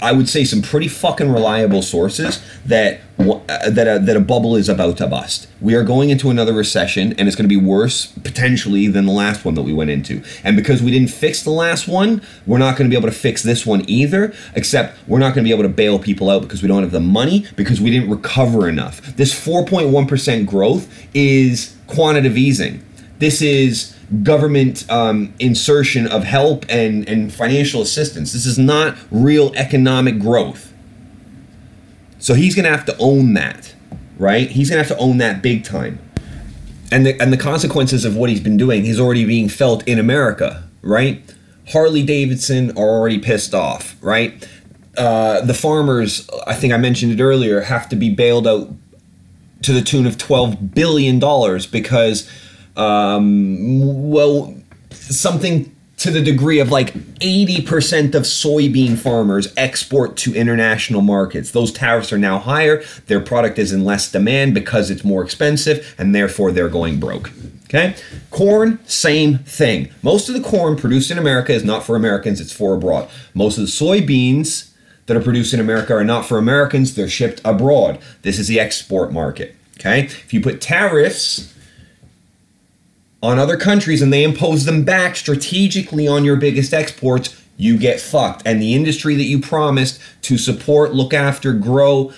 I would say some pretty fucking reliable sources that uh, that a, that a bubble is about to bust. We are going into another recession, and it's going to be worse potentially than the last one that we went into. And because we didn't fix the last one, we're not going to be able to fix this one either. Except we're not going to be able to bail people out because we don't have the money because we didn't recover enough. This 4.1 percent growth is quantitative easing. This is government um, insertion of help and, and financial assistance. This is not real economic growth. So he's going to have to own that, right? He's going to have to own that big time. And the, and the consequences of what he's been doing is already being felt in America, right? Harley Davidson are already pissed off, right? Uh, the farmers, I think I mentioned it earlier, have to be bailed out to the tune of $12 billion because um, well, something to the degree of like 80% of soybean farmers export to international markets. Those tariffs are now higher. Their product is in less demand because it's more expensive, and therefore they're going broke. Okay? Corn, same thing. Most of the corn produced in America is not for Americans, it's for abroad. Most of the soybeans that are produced in America are not for Americans, they're shipped abroad. This is the export market. Okay? If you put tariffs on other countries and they impose them back strategically on your biggest exports, you get fucked. And the industry that you promised to support, look after, grow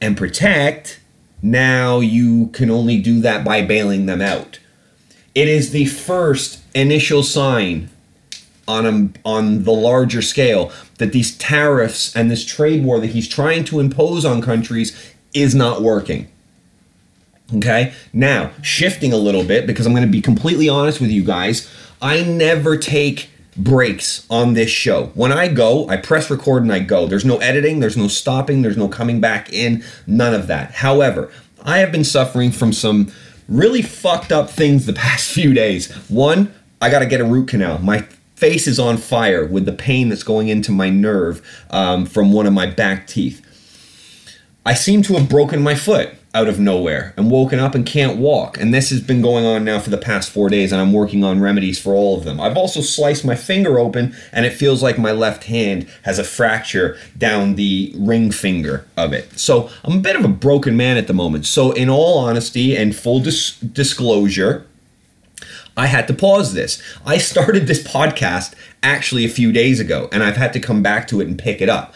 and protect, now you can only do that by bailing them out. It is the first initial sign on a, on the larger scale that these tariffs and this trade war that he's trying to impose on countries is not working. Okay? Now, shifting a little bit because I'm going to be completely honest with you guys, I never take breaks on this show. When I go, I press record and I go. There's no editing, there's no stopping, there's no coming back in, none of that. However, I have been suffering from some really fucked up things the past few days. One, I got to get a root canal. My face is on fire with the pain that's going into my nerve um, from one of my back teeth. I seem to have broken my foot out of nowhere and woken up and can't walk. And this has been going on now for the past four days, and I'm working on remedies for all of them. I've also sliced my finger open, and it feels like my left hand has a fracture down the ring finger of it. So I'm a bit of a broken man at the moment. So, in all honesty and full dis- disclosure, I had to pause this. I started this podcast actually a few days ago, and I've had to come back to it and pick it up.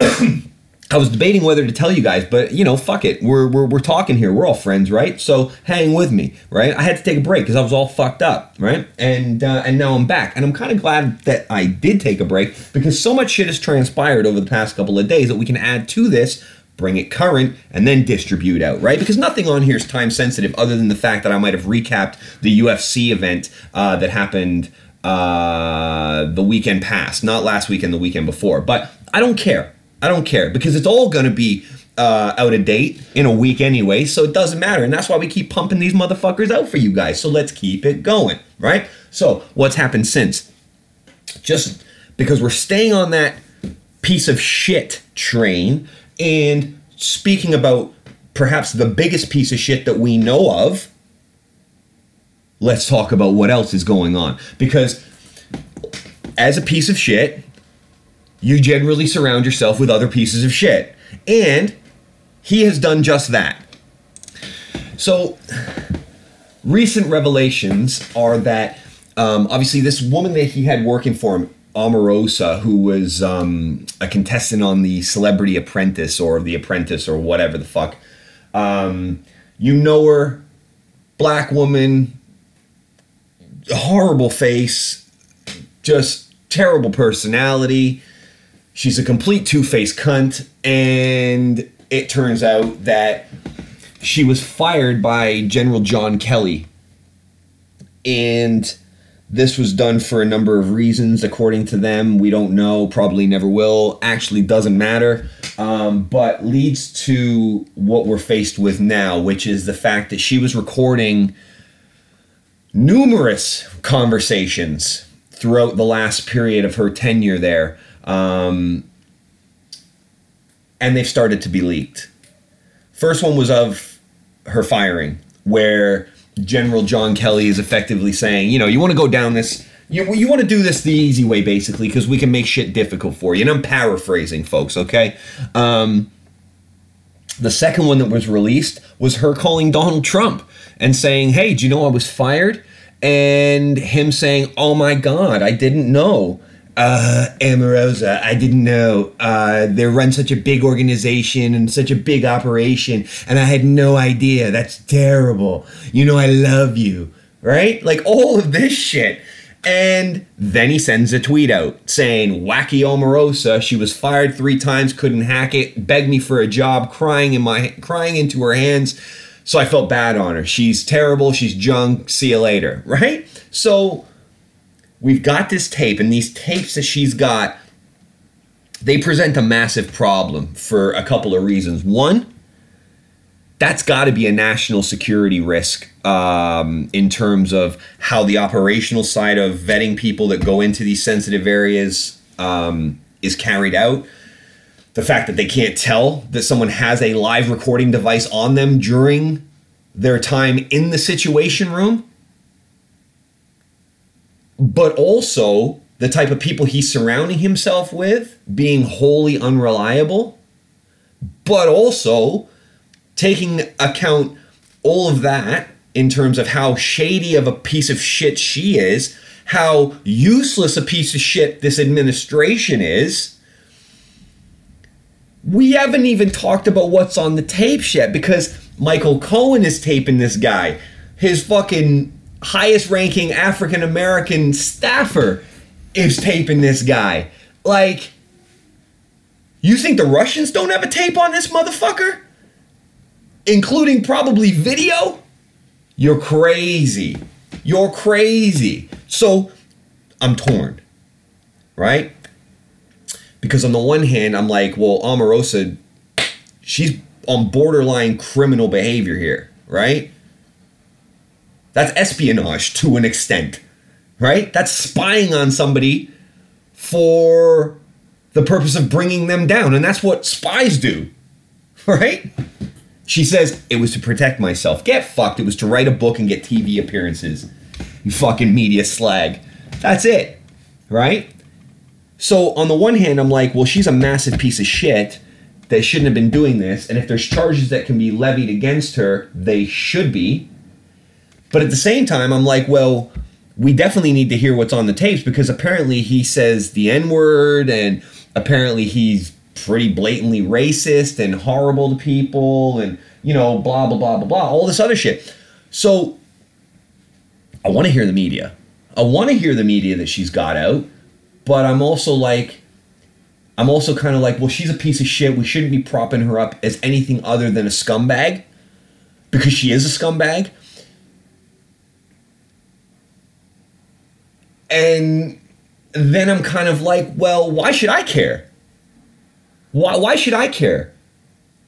I was debating whether to tell you guys, but you know, fuck it. We're, we're, we're talking here. We're all friends, right? So hang with me, right? I had to take a break because I was all fucked up, right? And uh, and now I'm back, and I'm kind of glad that I did take a break because so much shit has transpired over the past couple of days that we can add to this, bring it current, and then distribute out, right? Because nothing on here is time sensitive, other than the fact that I might have recapped the UFC event uh, that happened uh, the weekend past, not last weekend, the weekend before. But I don't care I don't care because it's all going to be uh, out of date in a week anyway, so it doesn't matter. And that's why we keep pumping these motherfuckers out for you guys. So let's keep it going, right? So, what's happened since? Just because we're staying on that piece of shit train and speaking about perhaps the biggest piece of shit that we know of, let's talk about what else is going on. Because as a piece of shit, you generally surround yourself with other pieces of shit. And he has done just that. So, recent revelations are that um, obviously this woman that he had working for him, Omarosa, who was um, a contestant on the Celebrity Apprentice or The Apprentice or whatever the fuck. Um, you know her, black woman, horrible face, just terrible personality she's a complete two-faced cunt and it turns out that she was fired by General John Kelly. And this was done for a number of reasons according to them. We don't know probably never will actually doesn't matter um, but leads to what we're faced with now which is the fact that she was recording numerous conversations throughout the last period of her tenure there um, and they've started to be leaked. First one was of her firing, where General John Kelly is effectively saying, you know, you want to go down this, you, you want to do this the easy way, basically, because we can make shit difficult for you. And I'm paraphrasing, folks, okay? Um, the second one that was released was her calling Donald Trump and saying, hey, do you know I was fired? And him saying, oh my God, I didn't know uh, Omarosa, I didn't know. Uh, they run such a big organization and such a big operation, and I had no idea. That's terrible. You know, I love you, right? Like all of this shit. And then he sends a tweet out saying, Wacky Omarosa, she was fired three times, couldn't hack it, begged me for a job, crying in my crying into her hands. So I felt bad on her. She's terrible, she's junk, see you later, right? So we've got this tape, and these tapes that she's got, they present a massive problem for a couple of reasons. One, that's got to be a national security risk um, in terms of how the operational side of vetting people that go into these sensitive areas um, is carried out. The fact that they can't tell that someone has a live recording device on them during their time in the situation room but also the type of people he's surrounding himself with being wholly unreliable, but also taking account all of that in terms of how shady of a piece of shit she is, how useless a piece of shit this administration is. we haven't even talked about what's on the tapes yet because Michael Cohen is taping this guy. His fucking highest ranking African American staffer is taping this guy. Like, you think the Russians don't have a tape on this motherfucker? Including probably video? You're crazy. You're crazy. So, I'm torn, right? Because on the one hand, I'm like, well, Omarosa, she's on borderline criminal behavior here, right? That's espionage to an extent, right? That's spying on somebody for the purpose of bringing them down. And that's what spies do, right? She says, it was to protect myself. Get fucked. It was to write a book and get TV appearances. You fucking media slag. That's it, right? So, on the one hand, I'm like, well, she's a massive piece of shit that shouldn't have been doing this. And if there's charges that can be levied against her, they should be. But at the same time, I'm like, well, we definitely need to hear what's on the tapes because apparently he says the N word and apparently he's pretty blatantly racist and horrible to people and, you know, blah, blah, blah, blah, blah, all this other shit. So I want to hear the media. I want to hear the media that she's got out, but I'm also like, I'm also kind of like, well, she's a piece of shit. We shouldn't be propping her up as anything other than a scumbag because she is a scumbag. And then I'm kind of like, well, why should I care? Why, why should I care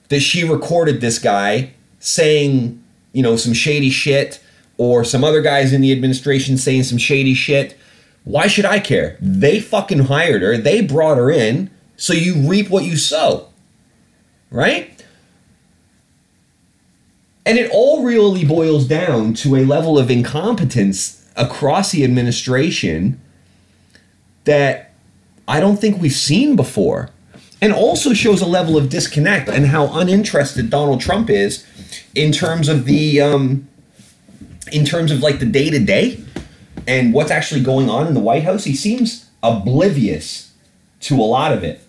that she recorded this guy saying, you know, some shady shit or some other guys in the administration saying some shady shit? Why should I care? They fucking hired her, they brought her in, so you reap what you sow. Right? And it all really boils down to a level of incompetence across the administration that I don't think we've seen before. And also shows a level of disconnect and how uninterested Donald Trump is in terms of the um, in terms of like the day to day and what's actually going on in the White House. He seems oblivious to a lot of it.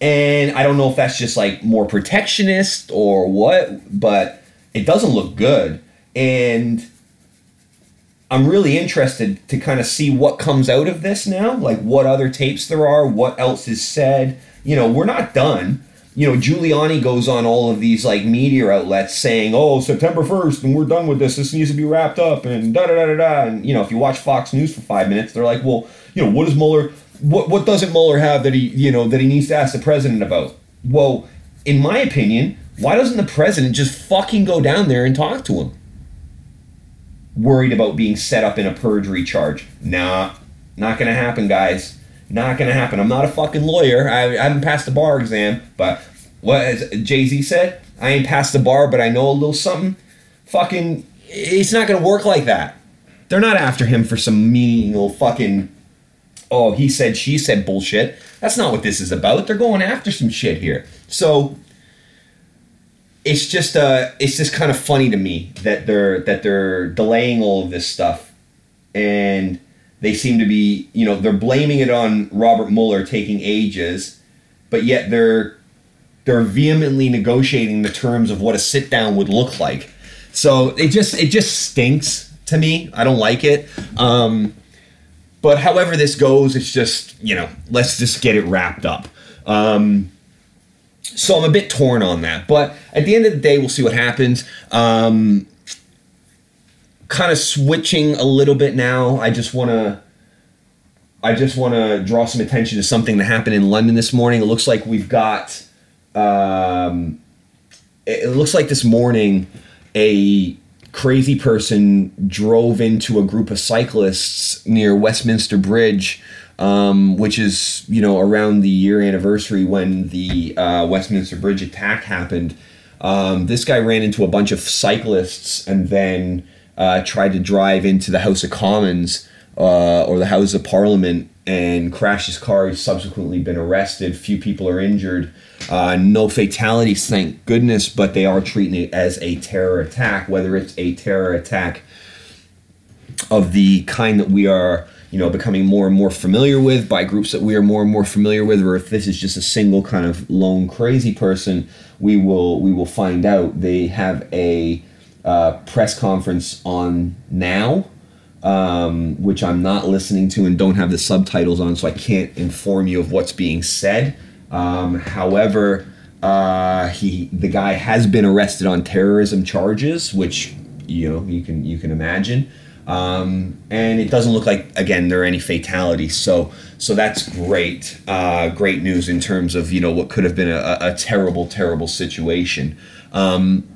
And I don't know if that's just like more protectionist or what, but it doesn't look good. And I'm really interested to kind of see what comes out of this now, like what other tapes there are, what else is said. You know, we're not done. You know, Giuliani goes on all of these like media outlets saying, "Oh, September 1st and we're done with this. This needs to be wrapped up." And da da da da da. And you know, if you watch Fox News for 5 minutes, they're like, "Well, you know, what does Mueller what what doesn't Mueller have that he, you know, that he needs to ask the president about?" Well, in my opinion, why doesn't the president just fucking go down there and talk to him? Worried about being set up in a perjury charge. Nah, not gonna happen, guys. Not gonna happen. I'm not a fucking lawyer. I, I haven't passed the bar exam, but what Jay Z said, I ain't passed the bar, but I know a little something. Fucking, it's not gonna work like that. They're not after him for some meaningless fucking. Oh, he said, she said bullshit. That's not what this is about. They're going after some shit here. So it's just uh it's just kind of funny to me that they're that they're delaying all of this stuff. And they seem to be you know they're blaming it on Robert Mueller taking ages but yet they're they're vehemently negotiating the terms of what a sit down would look like. So it just it just stinks to me. I don't like it. Um but however this goes it's just you know let's just get it wrapped up. Um so I'm a bit torn on that. But at the end of the day, we'll see what happens. Um, kind of switching a little bit now. I just want to. I just want to draw some attention to something that happened in London this morning. It looks like we've got. Um, it looks like this morning a crazy person drove into a group of cyclists near Westminster Bridge um, which is you know around the year anniversary when the uh, Westminster Bridge attack happened. Um, this guy ran into a bunch of cyclists and then uh, tried to drive into the House of Commons uh, or the House of Parliament and crashed his car. He's subsequently been arrested. Few people are injured. Uh, no fatalities, thank goodness, but they are treating it as a terror attack, whether it's a terror attack of the kind that we are you know becoming more and more familiar with by groups that we are more and more familiar with, or if this is just a single kind of lone crazy person, we will we will find out. They have a uh, press conference on now. Um, which I'm not listening to and don't have the subtitles on, so I can't inform you of what's being said. Um, however, uh, he the guy has been arrested on terrorism charges, which you know you can you can imagine. Um, and it doesn't look like again there are any fatalities. So so that's great, uh, great news in terms of you know what could have been a, a terrible terrible situation. Um,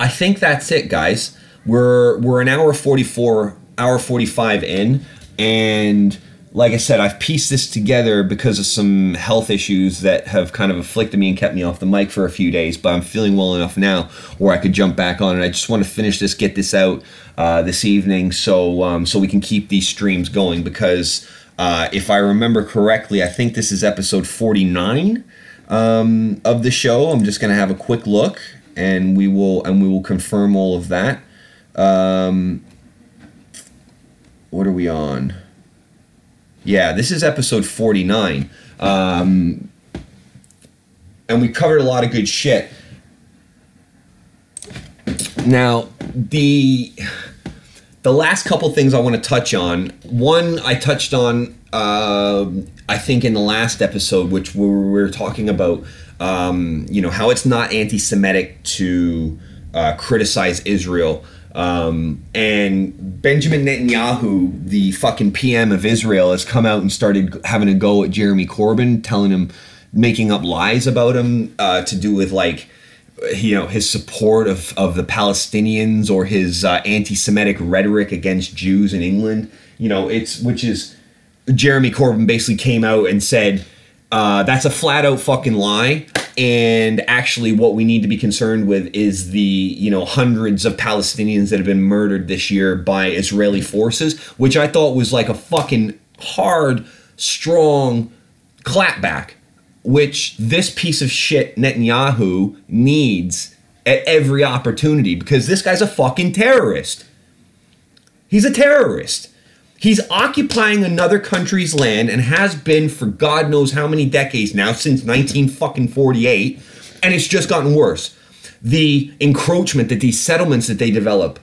I think that's it, guys. We're we're an hour forty four, hour forty five in, and like I said, I've pieced this together because of some health issues that have kind of afflicted me and kept me off the mic for a few days. But I'm feeling well enough now where I could jump back on, and I just want to finish this, get this out uh, this evening, so um, so we can keep these streams going. Because uh, if I remember correctly, I think this is episode 49 um, of the show. I'm just gonna have a quick look, and we will and we will confirm all of that. Um, what are we on? Yeah, this is episode 49. Um, and we covered a lot of good shit. Now, the the last couple things I want to touch on. One I touched on, uh, I think, in the last episode, which we were talking about, um, you know, how it's not anti-Semitic to uh, criticize Israel. Um, and Benjamin Netanyahu, the fucking PM of Israel, has come out and started having a go at Jeremy Corbyn, telling him, making up lies about him uh, to do with like, you know, his support of, of the Palestinians or his uh, anti Semitic rhetoric against Jews in England. You know, it's, which is, Jeremy Corbyn basically came out and said, uh, that's a flat out fucking lie. And actually what we need to be concerned with is the you know hundreds of palestinians that have been murdered this year by israeli forces which i thought was like a fucking hard strong clapback which this piece of shit netanyahu needs at every opportunity because this guy's a fucking terrorist. He's a terrorist He's occupying another country's land and has been for God knows how many decades now, since 19 fucking 48, and it's just gotten worse. The encroachment that these settlements that they develop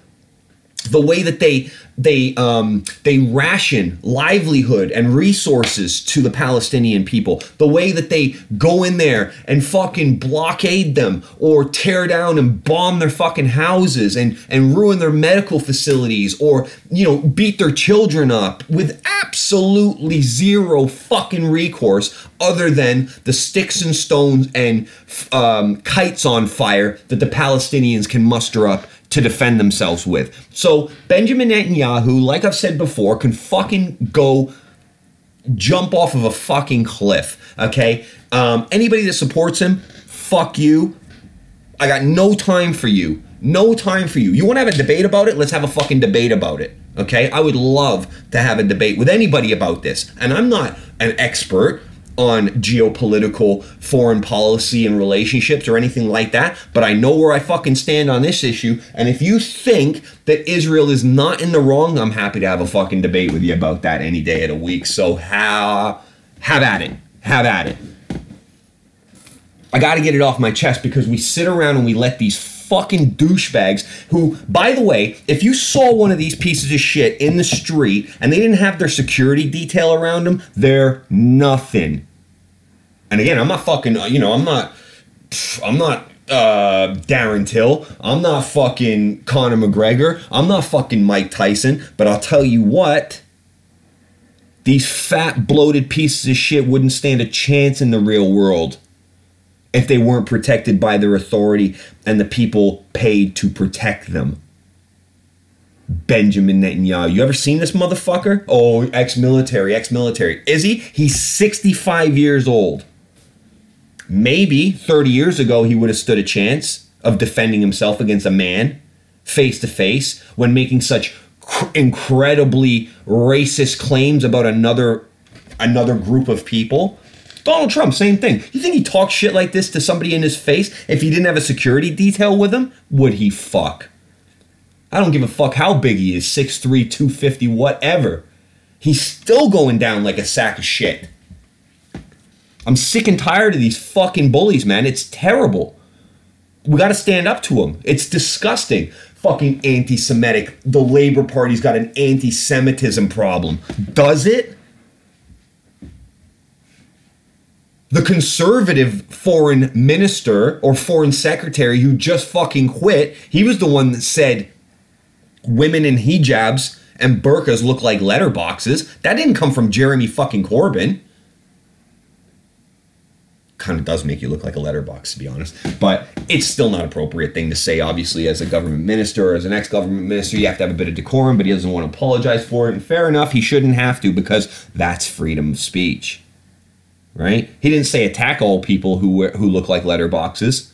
the way that they they um, they ration livelihood and resources to the Palestinian people, the way that they go in there and fucking blockade them or tear down and bomb their fucking houses and and ruin their medical facilities or you know beat their children up with absolutely zero fucking recourse other than the sticks and stones and um, kites on fire that the Palestinians can muster up to defend themselves with. So Benjamin Netanyahu, like I've said before, can fucking go jump off of a fucking cliff. Okay, um, anybody that supports him, fuck you. I got no time for you. No time for you. You want to have a debate about it? Let's have a fucking debate about it. Okay, I would love to have a debate with anybody about this. And I'm not an expert on geopolitical foreign policy and relationships or anything like that, but I know where I fucking stand on this issue. And if you think that Israel is not in the wrong, I'm happy to have a fucking debate with you about that any day of the week. So have, have at it. Have at it. I got to get it off my chest because we sit around and we let these fucking douchebags who, by the way, if you saw one of these pieces of shit in the street and they didn't have their security detail around them, they're nothing. And again, I'm not fucking, you know, I'm not, I'm not uh, Darren Till. I'm not fucking Conor McGregor. I'm not fucking Mike Tyson. But I'll tell you what, these fat, bloated pieces of shit wouldn't stand a chance in the real world if they weren't protected by their authority and the people paid to protect them. Benjamin Netanyahu. You ever seen this motherfucker? Oh, ex military, ex military. Is he? He's 65 years old. Maybe 30 years ago he would have stood a chance of defending himself against a man face to face when making such cr- incredibly racist claims about another another group of people. Donald Trump, same thing. You think he talks shit like this to somebody in his face if he didn't have a security detail with him? Would he fuck? I don't give a fuck how big he is 6'3, 250, whatever. He's still going down like a sack of shit. I'm sick and tired of these fucking bullies, man. It's terrible. We got to stand up to them. It's disgusting. Fucking anti Semitic. The Labor Party's got an anti Semitism problem. Does it? The conservative foreign minister or foreign secretary who just fucking quit, he was the one that said women in hijabs and burqas look like letterboxes. That didn't come from Jeremy fucking Corbyn kind of does make you look like a letterbox to be honest. But it's still not appropriate thing to say obviously as a government minister or as an ex-government minister you have to have a bit of decorum but he doesn't want to apologize for it. And fair enough he shouldn't have to because that's freedom of speech right? He didn't say attack all people who who look like letterboxes.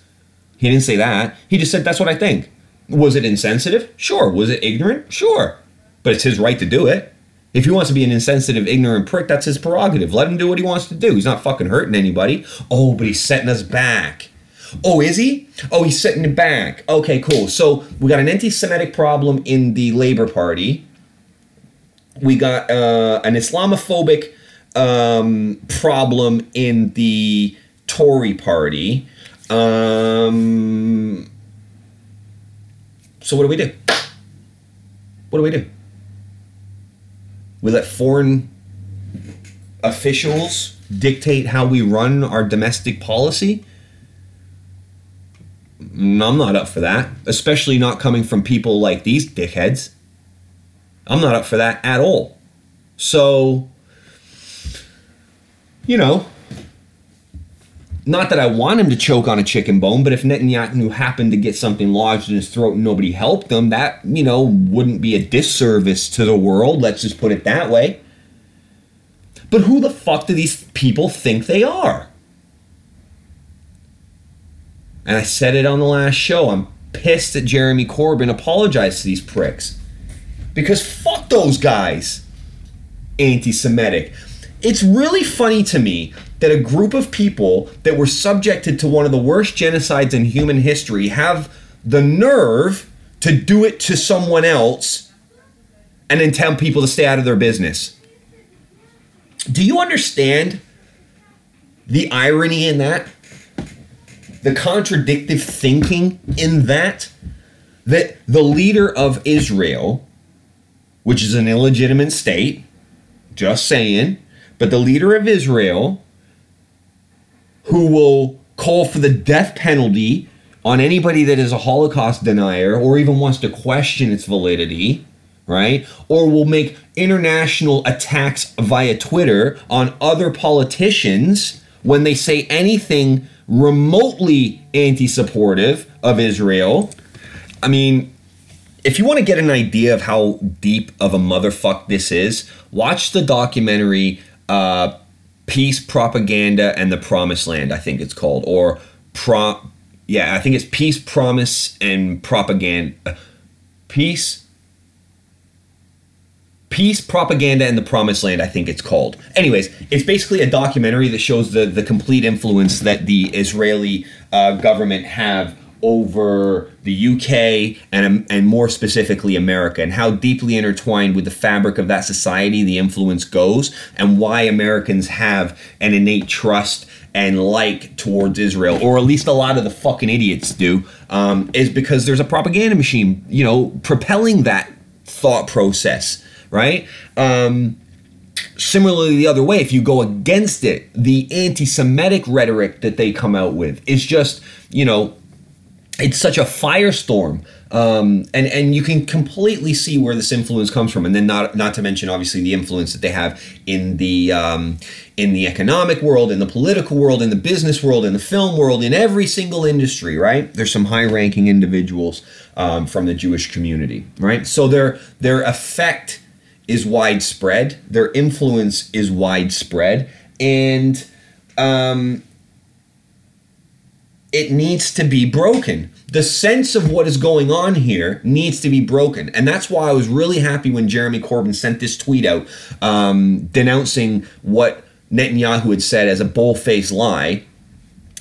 He didn't say that. He just said that's what i think. Was it insensitive? Sure. Was it ignorant? Sure. But it's his right to do it if he wants to be an insensitive, ignorant prick, that's his prerogative. Let him do what he wants to do. He's not fucking hurting anybody. Oh, but he's setting us back. Oh, is he? Oh, he's setting it back. Okay, cool. So we got an anti-Semitic problem in the Labor Party. We got uh, an Islamophobic um, problem in the Tory Party. Um, so what do we do? What do we do? We let foreign officials dictate how we run our domestic policy. Mm, I'm not up for that, especially not coming from people like these dickheads. I'm not up for that at all. So, you know, not that I want him to choke on a chicken bone, but if Netanyahu happened to get something lodged in his throat and nobody helped him, that, you know, wouldn't be a disservice to the world. Let's just put it that way. But who the fuck do these people think they are? And I said it on the last show. I'm pissed that Jeremy Corbyn apologized to these pricks. Because fuck those guys. Anti Semitic. It's really funny to me that a group of people that were subjected to one of the worst genocides in human history have the nerve to do it to someone else and then tell people to stay out of their business. Do you understand the irony in that? The contradictive thinking in that? That the leader of Israel, which is an illegitimate state, just saying, but the leader of Israel who will call for the death penalty on anybody that is a Holocaust denier or even wants to question its validity, right? Or will make international attacks via Twitter on other politicians when they say anything remotely anti supportive of Israel. I mean, if you want to get an idea of how deep of a motherfuck this is, watch the documentary uh, Peace, Propaganda, and the Promised Land, I think it's called. Or, pro, yeah, I think it's Peace, Promise, and Propaganda. Peace, Peace, Propaganda, and the Promised Land, I think it's called. Anyways, it's basically a documentary that shows the, the complete influence that the Israeli uh, government have over the UK and and more specifically America and how deeply intertwined with the fabric of that society the influence goes and why Americans have an innate trust and like towards Israel or at least a lot of the fucking idiots do um, is because there's a propaganda machine you know propelling that thought process right? Um, similarly the other way if you go against it the anti-semitic rhetoric that they come out with is just you know it's such a firestorm um, and and you can completely see where this influence comes from. And then not not to mention obviously the influence that they have in the um, in the economic world in the political world in the business world in the film world in every single industry right? There's some high ranking individuals um, from the Jewish community right? So their their effect is widespread. Their influence is widespread. And um, it needs to be broken. The sense of what is going on here needs to be broken. And that's why I was really happy when Jeremy Corbyn sent this tweet out um, denouncing what Netanyahu had said as a bull-faced lie,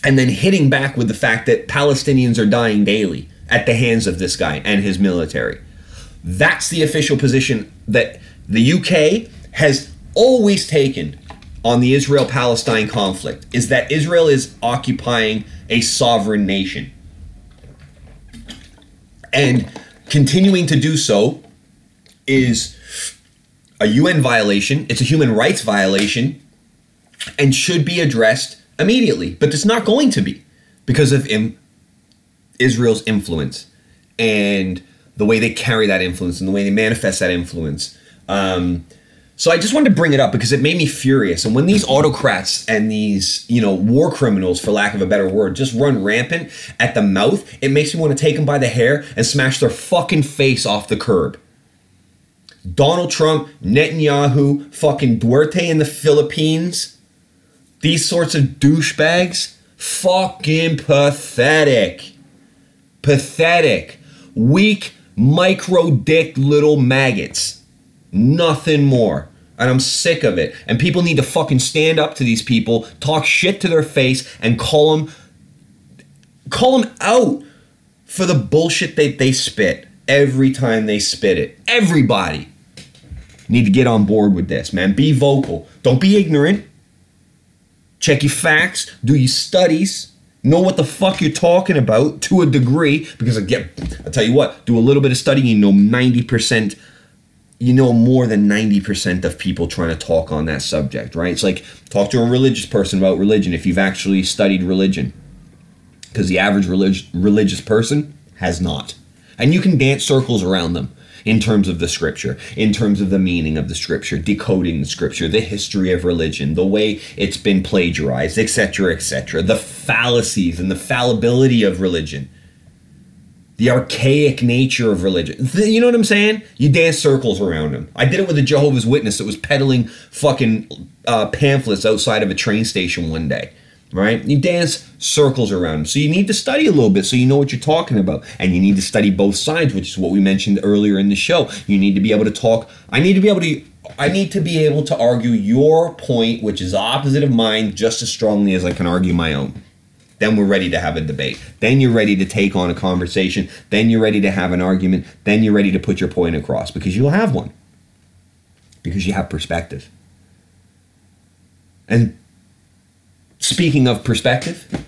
and then hitting back with the fact that Palestinians are dying daily at the hands of this guy and his military. That's the official position that the UK has always taken on the Israel Palestine conflict is that Israel is occupying a sovereign nation. And continuing to do so is a UN violation, it's a human rights violation, and should be addressed immediately. But it's not going to be because of Im- Israel's influence and the way they carry that influence and the way they manifest that influence. Um, so I just wanted to bring it up because it made me furious. And when these autocrats and these, you know, war criminals, for lack of a better word, just run rampant at the mouth, it makes me want to take them by the hair and smash their fucking face off the curb. Donald Trump, Netanyahu, fucking Duterte in the Philippines, these sorts of douchebags, fucking pathetic. Pathetic. Weak, micro dick little maggots. Nothing more. And I'm sick of it. And people need to fucking stand up to these people, talk shit to their face, and call them call them out for the bullshit that they spit every time they spit it. Everybody need to get on board with this, man. Be vocal. Don't be ignorant. Check your facts, do your studies, know what the fuck you're talking about to a degree. Because I get, I tell you what, do a little bit of studying, you know, 90%, you know, more than 90% of people trying to talk on that subject, right? It's like talk to a religious person about religion if you've actually studied religion. Because the average relig- religious person has not. And you can dance circles around them in terms of the scripture, in terms of the meaning of the scripture, decoding the scripture, the history of religion, the way it's been plagiarized, etc., etc., the fallacies and the fallibility of religion, the archaic nature of religion. You know what I'm saying? You dance circles around them. I did it with a Jehovah's Witness that was peddling fucking uh, pamphlets outside of a train station one day right? You dance circles around them. So you need to study a little bit so you know what you're talking about. And you need to study both sides, which is what we mentioned earlier in the show. You need to be able to talk. I need to be able to I need to be able to argue your point, which is opposite of mine, just as strongly as I can argue my own. Then we're ready to have a debate. Then you're ready to take on a conversation. Then you're ready to have an argument. Then you're ready to put your point across because you'll have one. Because you have perspective. And speaking of perspective,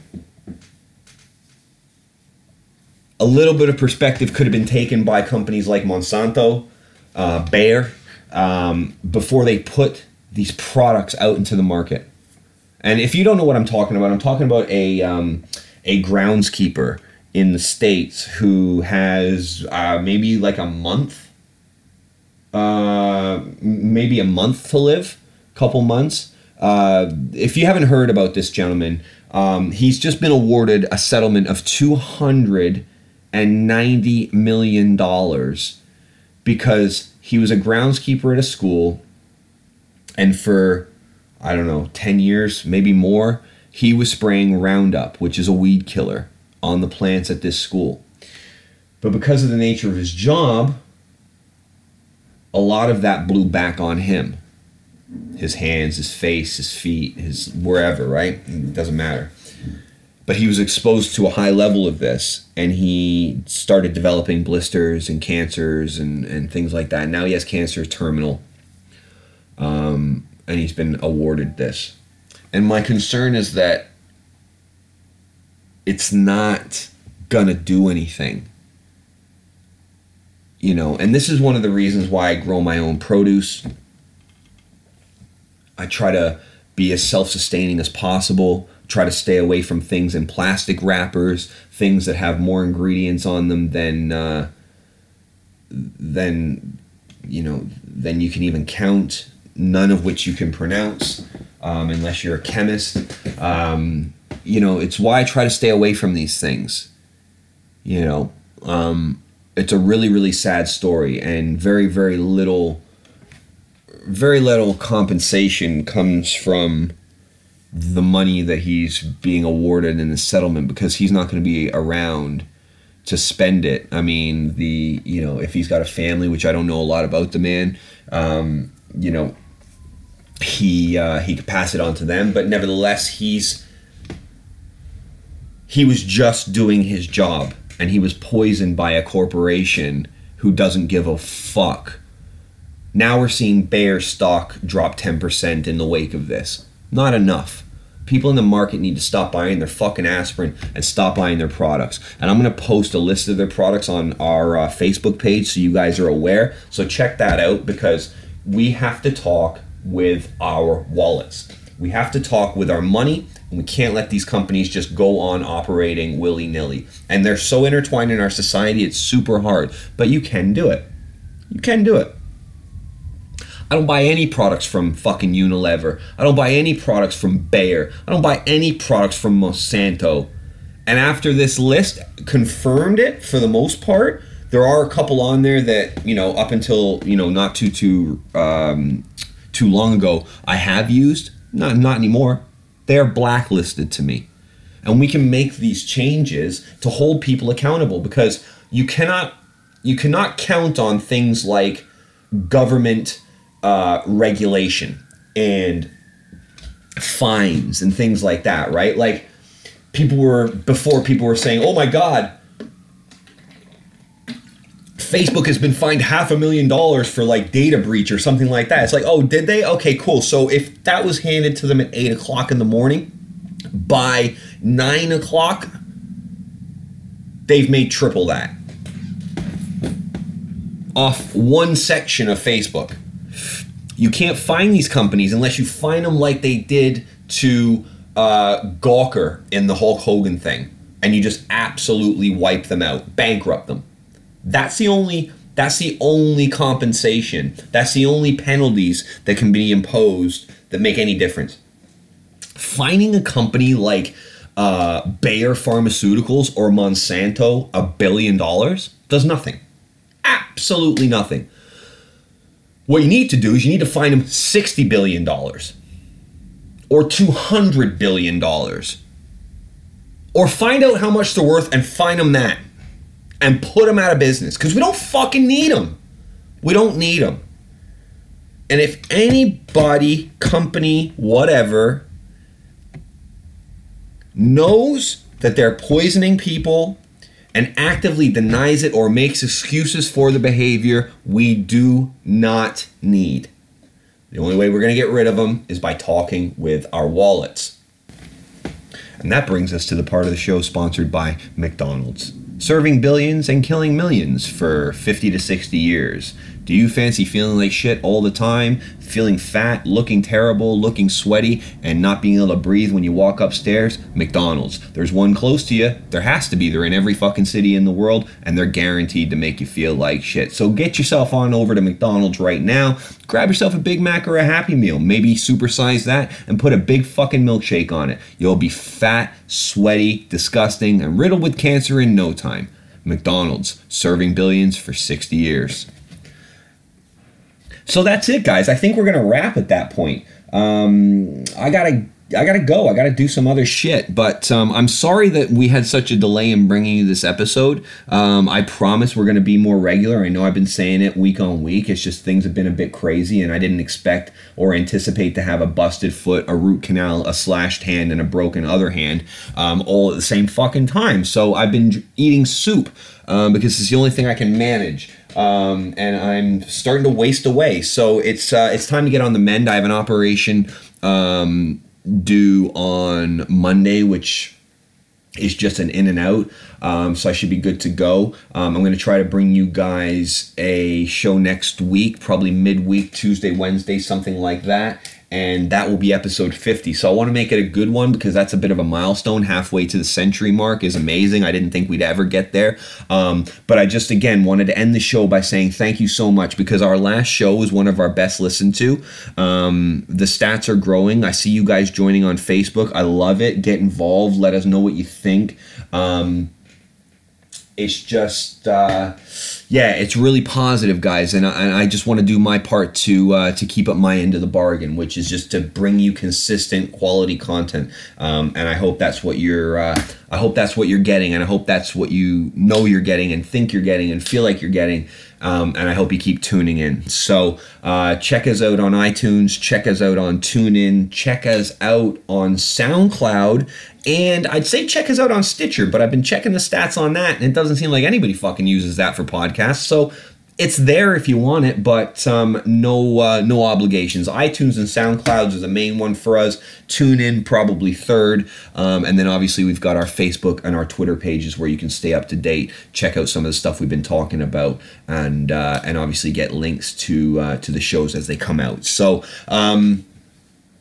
a little bit of perspective could have been taken by companies like Monsanto, uh, Bayer, um, before they put these products out into the market. And if you don't know what I'm talking about, I'm talking about a um, a groundskeeper in the states who has uh, maybe like a month, uh, maybe a month to live, couple months, uh, if you haven't heard about this gentleman, um, he's just been awarded a settlement of two hundred and ninety million dollars because he was a groundskeeper at a school, and for I don't know ten years, maybe more, he was spraying Roundup, which is a weed killer, on the plants at this school. But because of the nature of his job, a lot of that blew back on him his hands, his face, his feet, his wherever, right? It doesn't matter. But he was exposed to a high level of this and he started developing blisters and cancers and, and things like that. Now he has cancer terminal. Um, and he's been awarded this. And my concern is that it's not gonna do anything. You know, and this is one of the reasons why I grow my own produce I try to be as self sustaining as possible, try to stay away from things in plastic wrappers, things that have more ingredients on them than, uh, than you know, than you can even count, none of which you can pronounce um, unless you're a chemist. Um, you know, it's why I try to stay away from these things. You know, um, it's a really, really sad story and very, very little very little compensation comes from the money that he's being awarded in the settlement because he's not going to be around to spend it. I mean, the you know if he's got a family, which I don't know a lot about the man, um, you know, he uh, he could pass it on to them, but nevertheless, he's he was just doing his job, and he was poisoned by a corporation who doesn't give a fuck. Now we're seeing Bayer stock drop 10% in the wake of this. Not enough. People in the market need to stop buying their fucking aspirin and stop buying their products. And I'm going to post a list of their products on our uh, Facebook page so you guys are aware. So check that out because we have to talk with our wallets. We have to talk with our money, and we can't let these companies just go on operating willy nilly. And they're so intertwined in our society, it's super hard. But you can do it. You can do it. I don't buy any products from fucking Unilever. I don't buy any products from Bayer. I don't buy any products from Monsanto. And after this list confirmed it for the most part, there are a couple on there that you know up until you know not too too um, too long ago I have used. Not not anymore. They are blacklisted to me, and we can make these changes to hold people accountable because you cannot you cannot count on things like government uh, regulation and fines and things like that, right? Like people were before people were saying, "Oh my God." Facebook has been fined half a million dollars for like data breach or something like that. It's like, oh, did they? Okay, cool. So if that was handed to them at eight o'clock in the morning, by nine o'clock, they've made triple that off one section of Facebook. You can't find these companies unless you find them like they did to uh, Gawker in the Hulk Hogan thing, and you just absolutely wipe them out, bankrupt them. That's the only that's the only compensation. That's the only penalties that can be imposed that make any difference. Finding a company like uh, Bayer Pharmaceuticals or Monsanto a billion dollars does nothing. Absolutely nothing. What you need to do is you need to find them $60 billion or $200 billion or find out how much they're worth and find them that and put them out of business because we don't fucking need them. We don't need them. And if anybody, company, whatever, knows that they're poisoning people and actively denies it or makes excuses for the behavior, we do not need. The only way we're going to get rid of them is by talking with our wallets. And that brings us to the part of the show sponsored by McDonald's serving billions and killing millions for 50 to 60 years. Do you fancy feeling like shit all the time, feeling fat, looking terrible, looking sweaty, and not being able to breathe when you walk upstairs? McDonald's. There's one close to you. There has to be. They're in every fucking city in the world, and they're guaranteed to make you feel like shit. So get yourself on over to McDonald's right now. Grab yourself a Big Mac or a Happy Meal. Maybe supersize that and put a big fucking milkshake on it. You'll be fat, sweaty, disgusting, and riddled with cancer in no time. McDonald's, serving billions for 60 years. So that's it, guys. I think we're gonna wrap at that point. Um, I gotta I gotta go. I gotta do some other shit. But um, I'm sorry that we had such a delay in bringing you this episode. Um, I promise we're gonna be more regular. I know I've been saying it week on week. It's just things have been a bit crazy, and I didn't expect or anticipate to have a busted foot, a root canal, a slashed hand, and a broken other hand um, all at the same fucking time. So I've been eating soup um, because it's the only thing I can manage um, and I'm starting to waste away. So it's uh, it's time to get on the mend. I have an operation um, due on Monday, which is just an in and out. Um, so I should be good to go. Um, I'm going to try to bring you guys a show next week, probably midweek, Tuesday, Wednesday, something like that and that will be episode 50. So I want to make it a good one because that's a bit of a milestone. Halfway to the century mark is amazing. I didn't think we'd ever get there. Um, but I just, again, wanted to end the show by saying thank you so much because our last show was one of our best listened to. Um, the stats are growing. I see you guys joining on Facebook. I love it. Get involved. Let us know what you think. Um, it's just uh, yeah it's really positive guys and I, and I just want to do my part to uh, to keep up my end of the bargain which is just to bring you consistent quality content. Um, and I hope that's what you're uh, I hope that's what you're getting and I hope that's what you know you're getting and think you're getting and feel like you're getting um, and I hope you keep tuning in. So uh, check us out on iTunes, check us out on TuneIn, check us out on SoundCloud, and I'd say check us out on Stitcher, but I've been checking the stats on that, and it doesn't seem like anybody fucking uses that for podcasts. So it's there if you want it, but um, no uh, no obligations. iTunes and SoundClouds is the main one for us. Tune in probably third, um, and then obviously we've got our Facebook and our Twitter pages where you can stay up to date, check out some of the stuff we've been talking about, and uh, and obviously get links to uh, to the shows as they come out. So um,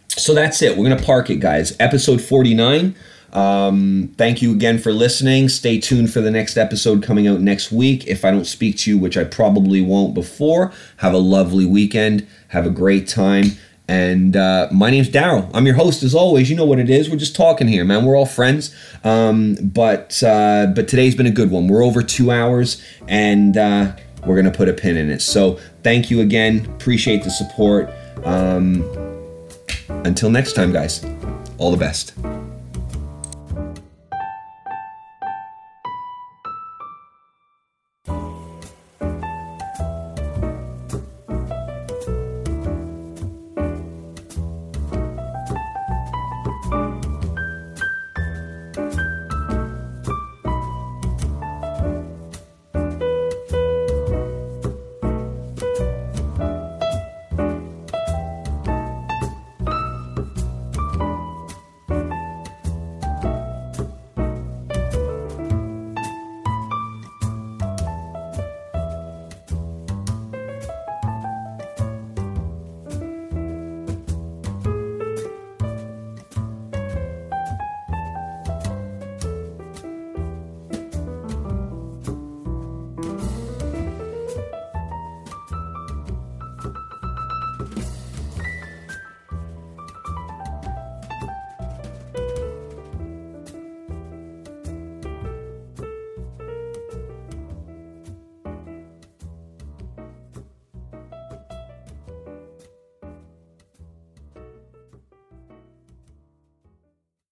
so that's it. We're gonna park it, guys. Episode forty nine. Um, thank you again for listening. Stay tuned for the next episode coming out next week. If I don't speak to you, which I probably won't before, have a lovely weekend. Have a great time. And uh, my name's Daryl. I'm your host as always. You know what it is. We're just talking here, man. We're all friends. Um, but uh, but today's been a good one. We're over two hours, and uh, we're gonna put a pin in it. So thank you again. Appreciate the support. Um, until next time, guys. All the best.